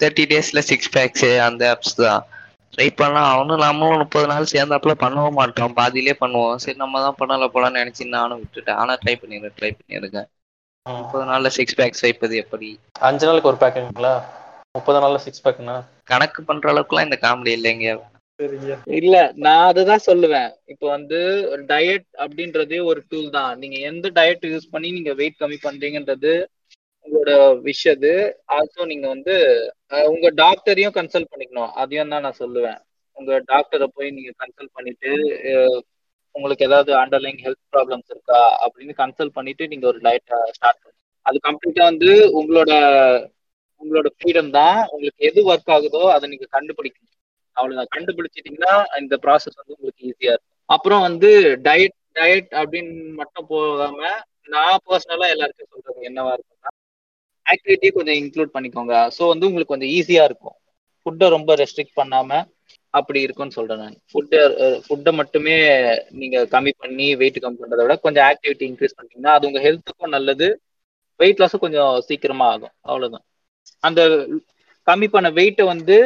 தேர்ட்டி டேஸ்ல சிக்ஸ் பேக்ஸ் அந்த ஆப்ஸ் தான். ட்ரை பண்ணலாம். அவனும் நம்மளும் முப்பது நாள் சேர்ந்தாப்புல பண்ணவும் மாட்டோம். பாதியிலே பண்ணுவோம். சரி நம்ம தான் பண்ணல போலான்னு நினைச்சு நானும் விட்டுட்டேன். ஆனா ட்ரை பண்ணிருக்கேன். ட்ரை பண்ணியிருக்கேன் முப்பது நாள்ல சிக்ஸ் பேக்ஸ் வைப்பது எப்படி? அஞ்சு நாளுக்கு ஒரு பேக்குங்களா முப்பது நாள்ல சிக்ஸ் பேக்னா கணக்கு பண்ற அளவுக்குலாம் இந்த காமெடி இல்லைங்க. இல்ல நான் அதுதான் சொல்லுவேன். இப்போ வந்து டயட் அப்படின்றதே ஒரு டூல் தான். நீங்க எந்த டயட் யூஸ் பண்ணி நீங்க வெயிட் கம்மி பண்றீங்கன்றது உங்களோட விஷ் அது. ஆல்சோ நீங்க வந்து உங்க டாக்டரையும் கன்சல்ட் பண்ணிக்கணும். அதையும் தான் நான் சொல்லுவேன். உங்க டாக்டரை போய் நீங்க கன்சல்ட் பண்ணிட்டு உங்களுக்கு ஏதாவது அண்டர்லைங் ஹெல்த் ப்ராப்ளம்ஸ் இருக்கா அப்படின்னு கன்சல்ட் பண்ணிட்டு நீங்க ஒரு டயட்டை ஸ்டார்ட் பண்ணுங்க. அது கம்ப்ளீட்டா வந்து உங்களோட உங்களோட ஃப்ரீடம் தான். உங்களுக்கு எது ஒர்க் ஆகுதோ அதை நீங்க கண்டுபிடிக்கணும். அவ்வளவுதான். கண்டுபிடிச்சிட்டீங்கன்னா இந்த ப்ராசஸ் வந்து உங்களுக்கு ஈஸியா இருக்கும். அப்புறம் வந்து டயட் டயட் அப்படின்னு மட்டும் போகாம நான் பர்சனலா எல்லாருக்கும் சொல்றது என்னவா இருக்கும்னா ஆக்டிவிட்டி கொஞ்சம் இன்க்ளூட் பண்ணிக்கோங்க. ஸோ வந்து உங்களுக்கு கொஞ்சம் ஈஸியா இருக்கும். ஃபுட்டை ரொம்ப ரெஸ்ட்ரிக்ட் பண்ணாம அப்படி இருக்கும்னு சொல்றேன் நான். ஃபுட்டை ஃபுட்டை மட்டுமே நீங்க கம்மி பண்ணி வெயிட் கம்மி பண்றதை விட கொஞ்சம் ஆக்டிவிட்டி இன்க்ரீஸ் பண்ணிட்டீங்கன்னா அது உங்க ஹெல்த்துக்கும் நல்லது. வெயிட் லாஸும் கொஞ்சம் சீக்கிரமா ஆகும். அவ்வளவுதான். அந்த கம்மி பண்ண வெயிட்டை வந்து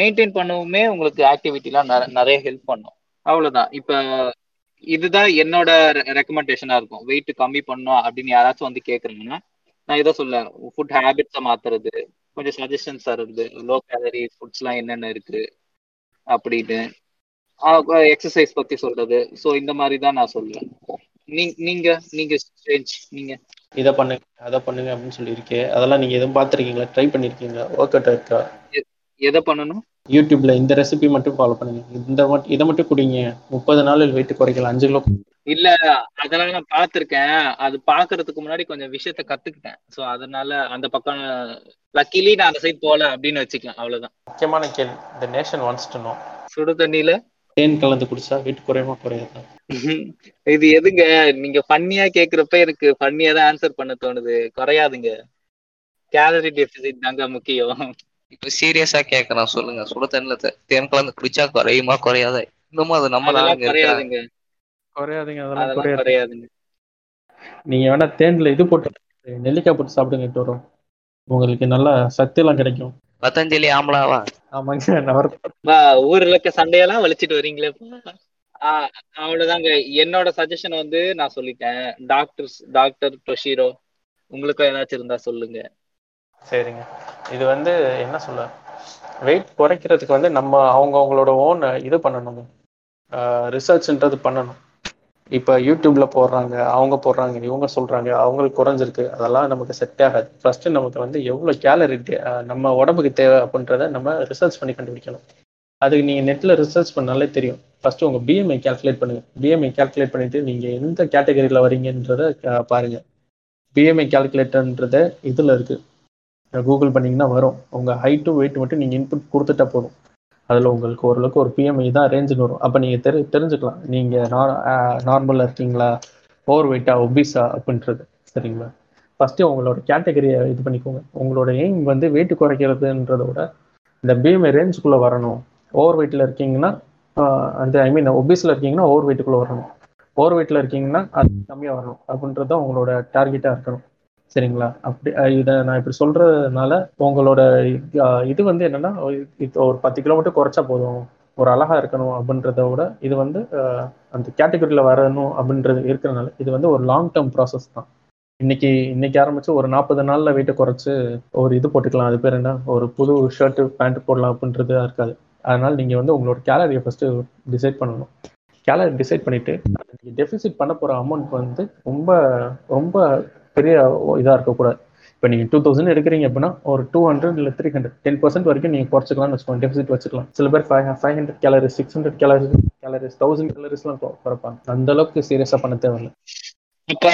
மெயின்டைன் பண்ணவுமே உங்களுக்கு ஆக்டிவிட்டிலாம் நிறைய ஹெல்ப் பண்ணும். அவ்வளவுதான். இப்ப இதுதான் என்னோட ரெக்கமெண்டேஷனா இருக்கும். வெயிட் கம்மி பண்ணணும் அப்படின்னு யாராச்சும் வந்து கேக்குறீங்கன்னா நான் இதை சொல்ல ஃபுட் ஹேபிட்ஸை மாத்துறது கொஞ்சம் சஜஷன்ஸ் தருது லோ கேலரி ஃபுட்ஸ்லாம் என்னென்ன இருக்கு அப்படின்னு எக்ஸசைஸ் பத்தி சொல்றது. ஸோ இந்த மாதிரி தான் நான் சொல்லுவேன் நீங்க நீங்க ஸ்ட்ரேஞ்ச் நீங்க. இதை பண்ணுங்க அதை பண்ணுங்க அப்படின்னு சொல்லியிருக்கேன். அதெல்லாம் நீங்க எதுவும் பார்த்துருக்கீங்களா? ட்ரை பண்ணிருக்கீங்களா? ஒர்க் அவுட் இருக்கா எதை பண்ணணும்? யூடியூப்ல இந்த ரெசிபி மட்டும் ஃபாலோ பண்ணுங்க. இந்த மட்டும் இதை மட்டும் குடிங்க. முப்பது நாளில் வெயிட் குறைக்கலாம். அஞ்சு கிலோ இல்ல அதெல்லாம் நான் பார்த்திருக்கேன் அது பாக்குறதுக்கு முன்னாடி கொஞ்சம் விஷயத்த கத்துக்கிட்டேன். சோ அதனால அந்த பக்கம் லக்கிலி நான் அந்த சைட் போல அப்படின்னு வச்சுக்கலாம். அவ்வளவுதான். முக்கியமான கேள்வி. இந்த நேஷன் ஒன்ஸ் டு நோ சுடு தண்ணியில? தேன் கலந்து குடிச்சா வெயிட் குறையுமா குறையாதா? இது எதுங்க? நீங்க ஃபன்னியா கேக்குறப்ப எனக்கு ஃபன்னியா தான் ஆன்சர் பண்ண தோணுது. குறையாதுங்க. கேலரி டெபிசிட் தாங்க முக்கியம். இப்ப சீரியஸா கேக்குறேன் சொல்லுங்க. சுட தண்ணில தேன் கலந்து குடிச்சா குறையுமா குறையாதா? இன்னமும் அது நம்ம குறையாதுங்க. குறையாதுங்க அதெல்லாம் குறையாதுங்க. நீங்க வேணா தேன்ல இது போட்டு நெல்லிக்காய் போட்டு சாப்பிடுங்க வரும். உங்களுக்கு நல்லா சத்து எல்லாம் கிடைக்கும். பதஞ்சலி ஆம்பளாவா ஆமாங்க நவர் ஊர்ல இருக்க சண்டையெல்லாம் வலிச்சிட்டு வரீங்களே ஆஹ் அவ்வளவுதாங்க. என்னோட சஜஷன் வந்து நான் சொல்லிட்டேன். டாக்டர் டாக்டர் டொஷிரோ உங்களுக்கும் ஏதாச்சும் இருந்தா சொல்லுங்க. சரிங்க. இது வந்து என்ன சொல்ல வெயிட் குறைக்கிறதுக்கு வந்து நம்ம அவங்க அவங்களோட ஓன் இது பண்ணணும் ரிசர்ச்ன்றது பண்ணணும். இப்போ யூடியூப்ல போடுறாங்க அவங்க போடுறாங்க இவங்க சொல்றாங்க அவங்களுக்கு குறைஞ்சிருக்கு அதெல்லாம் நமக்கு செட் ஆகாது. ஃபர்ஸ்ட் நமக்கு வந்து எவ்வளோ கேலரி நம்ம உடம்புக்கு தேவை அப்படின்றத நம்ம ரிசர்ச் பண்ணி கண்டுபிடிக்கணும். அதுக்கு நீங்க நெட்ல ரிசர்ச் பண்ணாலே தெரியும். ஃபர்ஸ்ட் உங்க பிஎம்ஐ கால்குலேட் பண்ணுங்க. பிஎம்ஐ கால்குலேட் பண்ணிட்டு நீங்க எந்த கேட்டகரியில வரீங்கன்றத பாருங்க. பிஎம்ஐ கால்குலேட்டர்ன்றத இதுல இருக்கு. கூகுள் பண்ணீங்கன்னா வரும். உங்க ஹைட்டும் வெயிட் மட்டும் நீங்க இன்புட் கொடுத்துட்டா போதும். அதுல உங்களுக்கு ஓரளவுக்கு ஒரு பிஎம்ஐ தான் ரேஞ்சுன்னு வரும். அப்ப நீங்க தெரி தெரிஞ்சுக்கலாம். நீங்க நார்மலா இருக்கீங்களா? ஓவர் வெயிட்டா ஒபீஸா அப்படின்றது. சரிங்களா? ஃபர்ஸ்ட் உங்களோட கேட்டகரியை இது பண்ணிக்கோங்க. உங்களோட எய்ம் வந்து வெயிட் குறைக்கிறதுன்றத விட இந்த பிஎம்ஐ ரேஞ்சுக்குள்ள வரணும். ஓவர் வெயிட்ல இருக்கீங்கன்னா அந்த ஐ மீன் ஒபிஸ்ல இருக்கீங்கன்னா ஓவர் வெயிட்டுக்குள்ள வரணும். ஓவர் வெயிட்ல இருக்கீங்கன்னா அது கம்மியா வரணும். அப்படின்றது தான் உங்களோட டார்கெட்டா இருக்கணும். சரிங்களா? அப்படி இதை நான் இப்படி சொல்றதுனால உங்களோட இது வந்து என்னன்னா ஒரு பத்து கிலோ குறைச்சா போதும். ஒரு அழகா இருக்கணும் அப்படின்றத விட இது வந்து அந்த கேட்டகரியில வரணும் அப்படின்றது இருக்கிறதுனால இது வந்து ஒரு லாங் டேர்ம் ப்ராசஸ் தான். இன்னைக்கு இன்னைக்கு ஆரம்பிச்சு ஒரு நாற்பது நாள்ல வெயிட்டை குறைச்சு ஒரு இது போட்டுக்கலாம். அது பேர் என்ன? ஒரு புது ஷர்ட் பேண்ட் போடலாம் அப்படின்றது இருக்காது. அதனால நீங்க வந்து உங்களோட கேலரியை ஃபர்ஸ்ட் டிசைட் பண்ணணும். கேலரி டிசைட் பண்ணிட்டு டெபிசிட் பண்ண போற அமௌண்ட் வந்து ரொம்ப ரொம்ப பெரிய இதா இருக்கக்கூடாது. இப்போ நீங்கள் டூ தௌசண்ட் எடுக்கிறீங்க அப்படின்னா ஒரு டூ ஹண்ட்ரட் இல்லை த்ரீ ஹண்ட்ரட் டென் பர்சன்ட் வரைக்கும் நீங்கள் குறைச்சிக்கலாம்னு வச்சுக்கோங்க டெபிசிட் வச்சுக்கலாம். சில பேர் five five hundred calories six hundred calories calories thousand கேலரிஸ்லாம் குறைப்பாங்க. அந்த அளவுக்கு சீரியஸாக பண்ண தேவையில்லை. இப்ப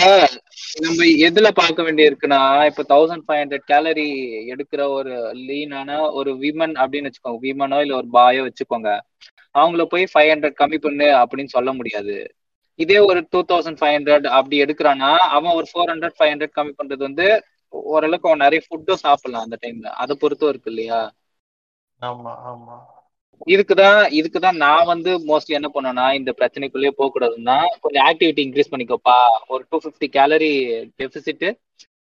நம்ம எதுல பார்க்க வேண்டி இருக்குன்னா இப்ப தௌசண்ட் ஃபைவ் ஹண்ட்ரட் கேலரி எடுக்கிற ஒரு லீனான ஒரு விமன் அப்படின்னு வச்சுக்கோங்க விமனோ இல்ல ஒரு பாயோ வச்சுக்கோங்க அவங்கள போய் ஃபைவ் ஹண்ட்ரட் கம்மி பண்ணு அப்படின்னு சொல்ல முடியாது. இதே ஒரு டூ தௌசண்ட் ஃபைவ் ஹண்ட்ரட் அப்படி எடுக்கிறான்னா அவன் ஒரு ஃபோர் ஹண்ட்ரட் ஃபைவ் ஹண்ட்ரட் கம்மி பண்றது வந்து ஓரளவுக்கு அவன் நிறைய ஃபுட்டும் சாப்பிடலாம் அந்த டைம்ல அதை பொறுத்தும் இருக்கு இல்லையா? ஆமா ஆமா. இதுக்குதான் இதுக்குதான் நான் வந்து மோஸ்ட்லி என்ன பண்ணுவேன்னா இந்த பிரச்சனைக்குள்ளேயே போக கூடாதுன்னா கொஞ்சம் ஆக்டிவிட்டி இன்க்ரீஸ் பண்ணிக்கோப்பா. ஒரு two fifty calorie deficit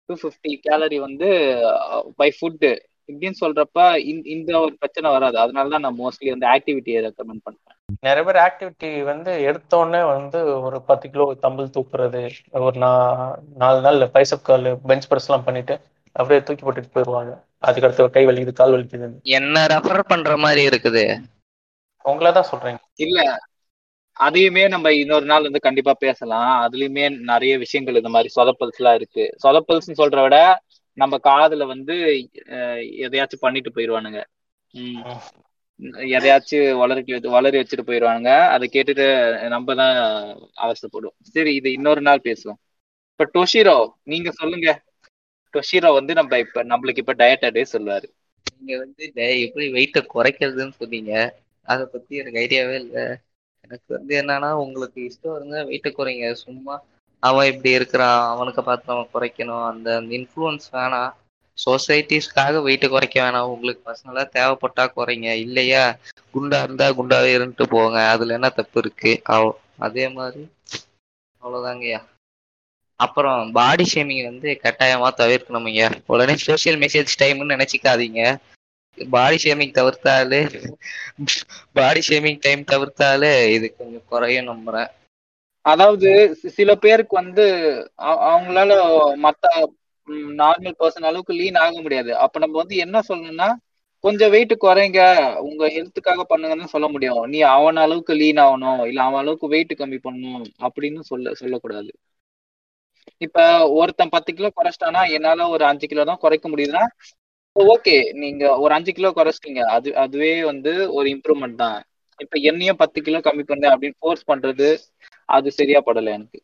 two fifty calorie வந்து பை ஃபுட்டு இப்படின்னு சொல்றப்ப இந்த- இந்த ஒரு பிரச்சனை வராது. அதனால தான் நான் மோஸ்ட்லி வந்து ஆக்டிவிட்டியை ரெக்கமெண்ட் பண்ணுவேன் நிறைய பேர் ஆக்டிவிட்டி வந்து எடுத்தோடனே வந்து ஒரு பத்து கிலோ தம்பிள் தூக்குறது ஒரு நா நாலு நாள் பைசப் கால் பெஞ்ச் ப்ரெஸ்லாம் பண்ணிட்டு அப்படியே தூக்கி போட்டுட்டு போயிடுவாங்க அதுக்கடுத்து கை வலிக்குது கால் வலிக்குது என்ன ரெஃபர் பண்ற மாதிரி இருக்குது? உங்களை தான் சொல்றேங்க இல்ல அதையுமே நம்ம இன்னொரு நாள் வந்து கண்டிப்பா பேசலாம். அதுலயுமே நிறைய விஷயங்கள் இந்த மாதிரி சொதப்பல்ஸ் எல்லாம் இருக்கு. சொதப்பல்ஸ்னு சொல்ற விட நம்ம காதுல வந்து அஹ், எதையாச்சும் பண்ணிட்டு போயிடுவானுங்க. எதையாச்சும் வளர்க்கி வச்சு வளரி வச்சுட்டு போயிடுவாங்க அதை கேட்டுட்டு நம்ம தான் அவஸ்தைப்படுவோம். சரி இது இன்னொரு நாள் பேசுவோம். இப்ப டொஷிரோ நீங்க சொல்லுங்க. டொஷிரோ வந்து நம்ம இப்ப நம்மளுக்கு இப்ப டயட் அடே சொல்லுவாரு. நீங்க வந்து எப்படி வெயிட்டை குறைக்கிறதுன்னு சொன்னீங்க? அதை பத்தி எனக்கு ஐடியாவே இல்லை. எனக்கு வந்து என்னன்னா உங்களுக்கு இஷ்டம் இருந்தா வெயிட்டை குறைங்க. சும்மா அவன் இப்படி இருக்கிறான் அவனுக்கு பார்த்து அவன் குறைக்கணும். அந்த இன்ஃப்ளூயன்ஸ் வேணாம். சொசைட்டிஸ்க்காக வெயிட்டை குறைக்க வேணாம். உங்களுக்கு பர்சனலா தேவைப்பட்டா குறைங்க. இல்லையா? குண்டா இருந்தா குண்டாவே இருந்துட்டு போங்க. அதுல என்ன தப்பு இருக்கு? அவ் அதே மாதிரி அவ்வளவுதாங்கய்யா அப்புறம் பாடி ஷேமிங் வந்து கட்டாயமா தவிர்க்கணும்ங்க உடனே சோஷியல் மெசேஜ் டைம்னு நினைச்சிக்காதீங்க. பாடி ஷேமிங் தவிர்த்தாலே பாடி ஷேமிங் டைம் தவிர்த்தாலே இது கொஞ்சம் குறையும் நம்புறேன். அதாவது சில பேருக்கு வந்து அவங்களால மத்த நார்மல் பர்சன் அளவுக்கு லீன் ஆக முடியாது. அப்ப நம்ம வந்து என்ன சொல்லணும்னா கொஞ்சம் வெயிட் குறைங்க. உங்க ஹெல்த்துக்காக பண்ணுங்கன்னு சொல்ல முடியும். நீ அவன் அளவுக்கு லீன் ஆகணும் இல்ல அவன் அளவுக்கு வெயிட் கம்மி பண்ணணும் அப்படின்னு சொல்ல சொல்லக்கூடாது. இப்ப ஒருத்தன் பத்து கிலோ குறைச்சிட்டானா என்னால ஒரு அஞ்சு கிலோ தான் குறைக்க முடியுதுன்னா ஓகே நீங்க ஒரு அஞ்சு கிலோ குறைச்சிட்டீங்க. அது அதுவே வந்து ஒரு இம்ப்ரூவ்மெண்ட் தான். இப்ப என்னையும் பத்து கிலோ கம்மி பண்ண அப்படின்னு ஃபோர்ஸ் பண்றது அது சரியா படல எனக்கு.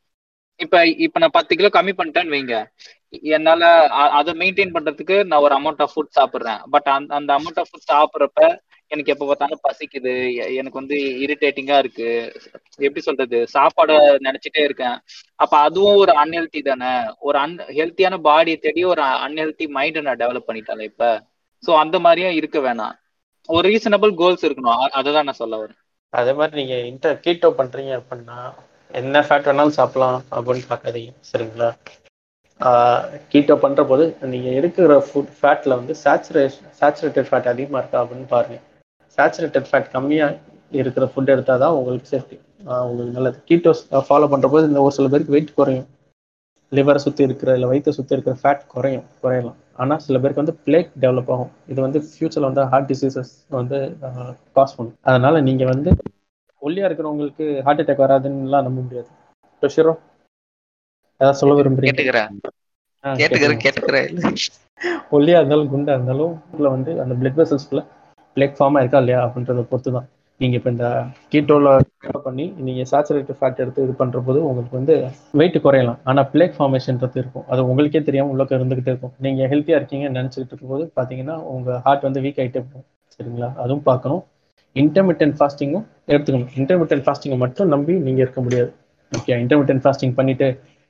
இப்ப இப்ப நான் பத்து கிலோ கம்மி பண்ணிட்டேன்னு வைங்க. என்னால அதை மெயின்டைன் பண்றதுக்கு நான் ஒரு அமௌண்ட் ஆஃப் ஃபுட் சாப்பிடுறேன். பட் அந்த அந்த அமௌண்ட் ஆஃப் ஃபுட் சாப்பிட்றப்ப எனக்கு எப்ப பார்த்தாலும் பசிக்குது. எனக்கு வந்து இரிட்டேட்டிங்கா இருக்கு. எப்படி சொல்றது? சாப்பாட நினைச்சிட்டே இருக்கேன். அப்ப அதுவும் ஒரு அன்ஹெல்த்தி தானே? ஒரு அன் ஹெல்த்தியான பாடியை தேடி ஒரு அன்ஹெல்த்தி மைண்டை நான் டெவலப் பண்ணிட்டேன் இப்ப. சோ அந்த மாதிரியும் இருக்க வேணாம். ஒரு ரீசனபிள் கோல்ஸ் இருக்கணும். அ- அததான் நான் சொல்ல வரேன். அதே மாதிரி நீங்க இன்டர் கீட்டோ பண்றீங்க அப்படின்னா என்ன ஃபேட் வேணாலும் சாப்பிடலாம் அப்படின்னு பார்க்காதீங்க சரிங்களா? கீட்டோ பண்ணுற போது நீங்கள் எடுக்கிற ஃபுட் ஃபேட்ல வந்து சேச்சுரேஷன் சேச்சுரேட்டட் ஃபேட் அதிகமா இருக்கா அப்படின்னு பாருங்கள் சேச்சுரேட்டட் ஃபேட் கம்மியாக இருக்கிற ஃபுட் எடுத்தால் தான் உங்களுக்கு சேஃப்டி உங்களுக்கு நல்லது. கீட்டோஸ் ஃபாலோ பண்ணுற போது இந்த ஒரு சில பேருக்கு வெயிட் குறையும். லிவரை சுற்றி இருக்கிற இல்லை வயிற்றை சுற்றி இருக்கிற ஃபேட் குறையும் குறையலாம். ஆனால் சில பேருக்கு வந்து பிளேக் டெவலப் ஆகும். இது வந்து ஃப்யூச்சரில் வந்து ஹார்ட் டிசீசஸ் வந்து காஸ் பண்ணும். அதனால் நீங்கள் வந்து ஒல்லியாக இருக்கிறவங்களுக்கு ஹார்ட் அட்டாக் வராதுன்னுலாம் நம்ப முடியாது. டொஷிரோ ஏதாவது சொல்ல விரும்புறீங்க? ஒல்லியா இருந்தாலும் குண்டா இருந்தாலும் உள்ள வந்து அந்த பிளட் வெசல்ஸ்குள்ள பிளேக் ஃபார்ம் இருக்கா இல்லையா அப்படின்றத பொறுத்து தான் நீங்க இப்போ இந்த கீட்டோல பண்ணி நீங்க சேச்சுரேட்டட் ஃபேட் எடுத்து இது பண்ற போது உங்களுக்கு வந்து வெயிட் குறையலாம். ஆனா பிளேக் ஃபார்மேஷன்றது இருக்கும். அது உங்களுக்கே தெரியாம உள்ளக்க இருந்துகிட்டே இருக்கும். நீங்க ஹெல்த்தியா இருக்கீங்கன்னு நினைச்சிட்டு இருக்கும்போது பாத்தீங்கன்னா உங்க ஹார்ட் வந்து வீக் ஆயிட்டே போகும். சரிங்களா? அதுவும் பார்க்கணும். இன்டர்மீடியன்ட் ஃபாஸ்டிங்கும் எடுத்துக்கணும். இன்டர்மீடியன்ட் ஃபாஸ்டிங்கை மட்டும் நம்பி நீங்கள் இருக்க முடியாது. ஓகே இன்டர்மீடியன்ட் ஃபாஸ்டிங் பண்ணிட்டு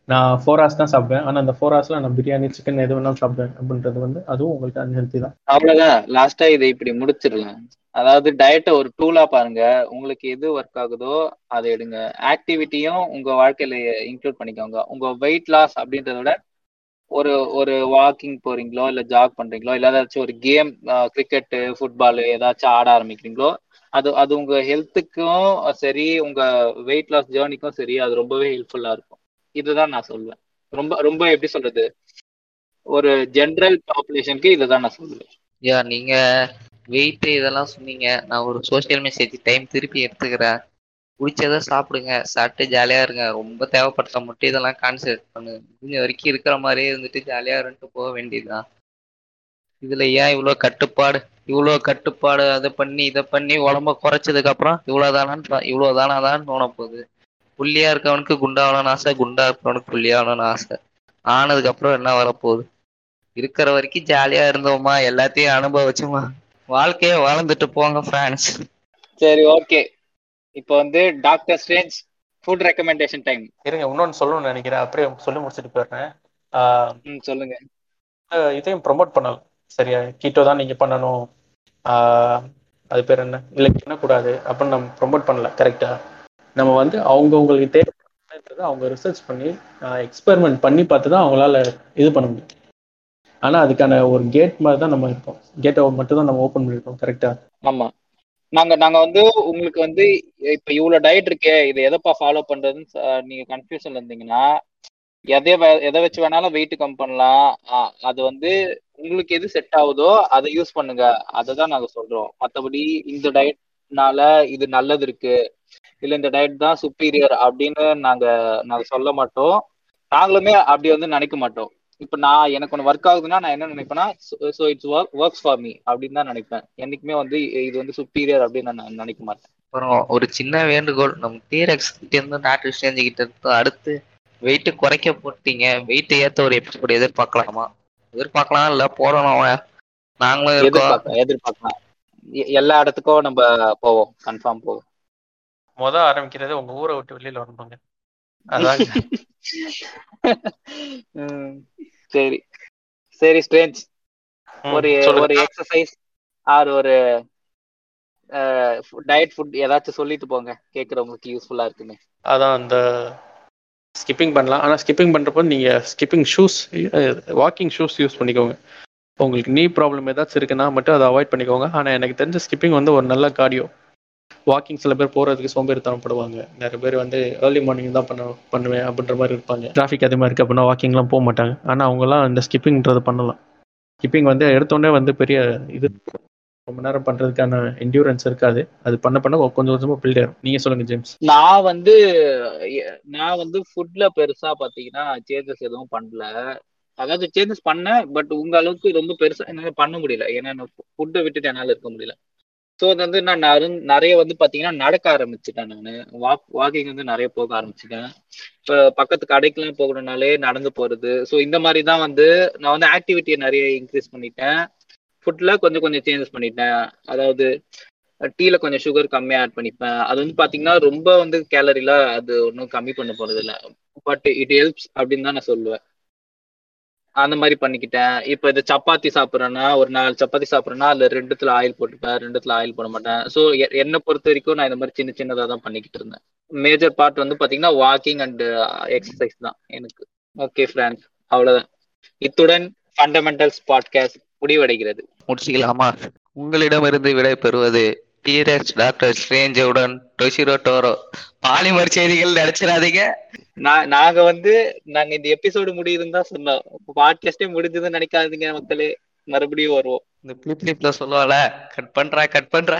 நான் ஃபோர் ஹவர்ஸ் தான் சாப்பிடுவேன். ஆனால் அந்த ஃபோர் ஹவர்ஸ்ல நான் பிரியாணி சிக்கன் எது வேணாலும் சாப்பிடுவேன் அப்படின்றது வந்து அதுவும் உங்களுக்கு அன்ஹெல்த்தி தான். அவ்வளோதான் லாஸ்டா இதை இப்படி முடிச்சிடலாம். அதாவது டயட்டை ஒரு டூலா பாருங்க. உங்களுக்கு எது ஒர்க் ஆகுதோ அதை எடுங்க. ஆக்டிவிட்டியும் உங்க வாழ்க்கையில இன்க்ளூட் பண்ணிக்கோங்க. உங்க வெயிட் லாஸ் அப்படின்றத விட ஒரு ஒரு வாக்கிங் போறீங்களோ இல்ல ஜாக் பண்றீங்களோ இல்ல ஏதாச்சும் ஒரு கேம் கிரிக்கெட் ஃபுட்பால் ஏதாச்சும் ஆட ஆரம்பிக்கிறீங்களோ அது அது உங்க ஹெல்த்துக்கும் சரி உங்க வெயிட் லாஸ் ஜேர்னிக்கும் சரி அது ரொம்பவே ஹெல்ப்ஃபுல்லா இருக்கும். இதுதான் நான் சொல்வேன். ரொம்ப ரொம்ப எப்படி சொல்றது? ஒரு ஜென்ரல் பாப்புலேஷனுக்கு இதுதான் நான் சொல்லுவேன் யா நீங்க வெயிட் இதெல்லாம் சொன்னீங்க. நான் ஒரு சோஷியல் மெசேஜ் டைம் திருப்பி எடுத்துக்கிறேன். பிடிச்சதை சாப்பிடுங்க. சாப்பிட்டு ஜாலியா இருங்க. ரொம்ப தேவைப்பட்ட மட்டும் இதெல்லாம் கான்சென்ட்ரேட் பண்ணு முடிஞ்ச வரைக்கும் இருக்கிற மாதிரியே இருந்துட்டு ஜாலியா இருந்துட்டு போக வேண்டியதுதான். இதுல ஏன் இவ்வளவு கட்டுப்பாடு? இவ்வளவு கட்டுப்பாடு அதை பண்ணி இதை பண்ணி உடம்ப குறைச்சதுக்கு அப்புறம் இவ்வளவுதானான்னு இவ்வளவுதானாதான் தோண போகுது புள்ளியா இருக்கவனுக்கு குண்டாகணும்னு ஆசை குண்டா இருக்கவனுக்கு புள்ளியாகணும்னு ஆசை. ஆனதுக்கு அப்புறம் என்ன வரப்போகுது? இருக்கிற வரைக்கும் ஜாலியா இருந்தோமா? எல்லாத்தையும் அனுபவிச்சோமா? வாழ்க்கைய வாழ்ந்துட்டு போங்க ஃப்ரெண்ட்ஸ் சரி ஓகே இப்போ வந்து doctor strange food recommendation time இருங்க இன்னொன்னு சொல்லணும்னு நினைக்கிறேன். அப்படியே சொல்லி முடிச்சுட்டு போயிடுறேன். சொல்லுங்க. இதையும் ப்ரொமோட் பண்ணலாம். சரியா? கீட்டோ தான் நீங்க பண்ணணும். ஆஹ் அது பேர் என்ன? இல்லை பண்ணக்கூடாது அப்படின்னு நம்ம ப்ரொமோட் பண்ணல கரெக்டா நம்ம வந்து அவங்கவுங்களுக்கு தேவைப்படுறது அவங்க ரிசர்ச் பண்ணி எக்ஸ்பெரிமெண்ட் பண்ணி பார்த்து தான் அவங்களால இது பண்ண முடியும். ஆனா அதுக்கான ஒரு கேட் மாதிரி தான் நம்ம இருப்போம் கேட்டை மட்டும் தான் நம்ம ஓப்பன் பண்ணிருப்போம் கரெக்டா ஆமா. நாங்க நாங்க வந்து உங்களுக்கு வந்து இப்ப இவ்வளவு டயட் இருக்கே இது எதப்பா ஃபாலோ பண்றதுன்னு நீங்க கன்ஃபியூஷன்ல இருந்தீங்கன்னா எதை வே- எதை வச்சு வேணாலும் வெயிட் கம் பண்ணலாம். அது வந்து உங்களுக்கு எது செட் ஆகுதோ அதை யூஸ் பண்ணுங்க. அதை தான் நாங்க சொல்றோம். மத்தபடி இந்த டயட்னால இது நல்லது இருக்கு. இல்ல இந்த டயட் தான் சுப்பீரியர் அப்படின்னு நாங்க நாங்க சொல்ல மாட்டோம். நாங்களுமே அப்படி வந்து நினைக்க மாட்டோம். இப்ப நான் எனக்கு ஒன்று ஒர்க் ஆகுதுன்னா நான் என்ன நினைப்பேன்னா so it's work works for me அப்படின்னு தான் நினைப்பேன். என்னைக்குமே வந்து இது வந்து சுப்பீரியர் அப்படின்னு நான் நினைக்க மாட்டேன். அப்புறம் ஒரு சின்ன வேண்டுகோள் நம்ம டீரெக்ஸ் கிட்ட இருந்து டாக்டர் கிட்ட இருந்து அடுத்து வெயிட் குறைக்க போட்டீங்க. வெயிட் ஏத்த ஒரு எபிசோடு எதிர்பார்க்கலாமா? எதிர்பார்க்கலாம் இல்ல போடணும் நாங்களும் எதிர்பார்க்கலாம் எதிர்பார்க்கலாம். எ- எல்லா இடத்துக்கும் நம்ம போவோம். கன்ஃபார்ம் போவோம். முத ஆரம்பிக்கிறது உங்க ஊரை விட்டு வெளியில வரணுங்க. அதான். ம், சரி. சரி ஸ்ட்ரேஞ்ச் ஒரு. ஒரு எக்ஸசைஸ் ஆர் ஒரு டயட் ஃபுட் ஏதாச்சும் சொல்லிட்டு போங்க. கேக்குறவங்களுக்கு யூஸ்ஃபுல்லா இருக்குன்னு. அதான் அந்த ஸ்கிப்பிங் பண்ணலாம். ஆனால் ஸ்கிப்பிங் பண்ணுறப்போ நீங்கள் skipping shoes walking shoes use பண்ணிக்கோங்க. உங்களுக்கு நீ ப்ராப்ளம் ஏதாச்சும் இருக்குன்னா மட்டும் அதை அவாய்ட் பண்ணிக்கோங்க. ஆனால் எனக்கு தெரிஞ்ச ஸ்கிப்பிங் வந்து ஒரு நல்ல கார்டியோ வாக்கிங் சில பேர் போகிறதுக்கு சோம்பேறித்தனப்படுவாங்க. நிறைய பேர் வந்து ஏர்லி மார்னிங் தான் பண்ண பண்ணுவேன் அப்படின்ற மாதிரி இருப்பாங்க. டிராஃபிக் அதிகமாக இருக்குது அப்படின்னா வாக்கிங்லாம் போக மாட்டாங்க. ஆனால் அவங்கலாம் இந்த ஸ்கிப்பிங்ன்றது பண்ணலாம். ஸ்கிப்பிங் வந்து எடுத்தோடனே வந்து பெரிய இது ரொம்ப நேரம் பண்ணுறதுக்கான என்டியூரன்ஸ் இருக்காது. அது பண்ண பண்ண கொஞ்சம் கொஞ்சமாக பில்ட் ஆயிரும். நீங்கள் சொல்லுங்கள் ஜேம்ஸ் நான் வந்து எ- நான் வந்து ஃபுட்ல பெருசா பாத்தீங்கன்னா சேஞ்சஸ் எதுவும் பண்ணல. அதாவது சேஞ்சஸ் பண்ணேன் பட் உங்க அளவுக்கு ரொம்ப பெருசா என்னால பண்ண முடியல. ஏன்னா ஃபுட்டை விட்டுட்டு என்னால இருக்க முடியல. ஸோ வந்து நான் நறு- நிறைய வந்து பார்த்தீங்கன்னா நடக்க ஆரம்பிச்சிட்டேன் நான். வாக் வாக்கிங் வந்து நிறைய போக ஆரம்பிச்சிட்டேன். இப்போ பக்கத்து கடைக்கெல்லாம் போகணும்னாலே நடந்து போகிறது ஸோ இந்த மாதிரி தான் வந்து நான் வந்து ஆக்டிவிட்டியை நிறைய இன்க்ரீஸ் பண்ணிட்டேன். ஃபுட்ல கொஞ்சம் கொஞ்சம் சேஞ்சஸ் பண்ணிட்டேன். அதாவது டீல கொஞ்சம் சுகர் கம்மியா ஆட் பண்ணிப்பேன். அது வந்து பாத்தீங்கன்னா ரொம்ப வந்து கேலரில அது ஒன்றும் கம்மி பண்ண போறது இல்லை. பட் இட் ஹெல்ப்ஸ் அப்படின்னு தான் நான் சொல்லுவேன். அந்த மாதிரி பண்ணிக்கிட்டேன். இப்போ இது சப்பாத்தி சாப்பிட்றேன்னா ஒரு நாலு சப்பாத்தி சாப்பிட்றேன்னா அதுல ரெண்டுத்துல ஆயில் போட்டுப்பேன். ரெண்டுத்துல ஆயில் போட மாட்டேன். ஸோ என்னை பொறுத்த வரைக்கும் நான் இந்த மாதிரி சின்ன சின்னதாக தான் பண்ணிக்கிட்டு இருந்தேன். மேஜர் பார்ட் வந்து பாத்தீங்கன்னா வாக்கிங் அண்ட் எக்ஸசைஸ் தான் எனக்கு. ஓகே ஃப்ரெண்ட்ஸ் அவ்வளோதான் இத்துடன் ஃபண்டமெண்டல்ஸ் பாட்காஸ்ட் முடிவடைகிறது. முடிச்சுக்கலாமா? உங்களிடமிருந்து விடை பெறுவது டீரெக்ஸ் டாக்டர் ஸ்ட்ரேஞ்சவுடன் டொசிரோ டோரோ பாலிமர் செய்திகள் நினைச்சிடாதீங்க. நான் நாங்க வந்து நாங்க இந்த எபிசோடு முடியுதுன்னு தான் சொன்னோம். பாட்காஸ்டே முடிஞ்சதுன்னு நினைக்காதீங்க மக்களே. மறுபடியும் வருவோம். இந்த பிளிப் பிளிப்ல சொல்லுவால கட் பண்றா கட் பண்றா.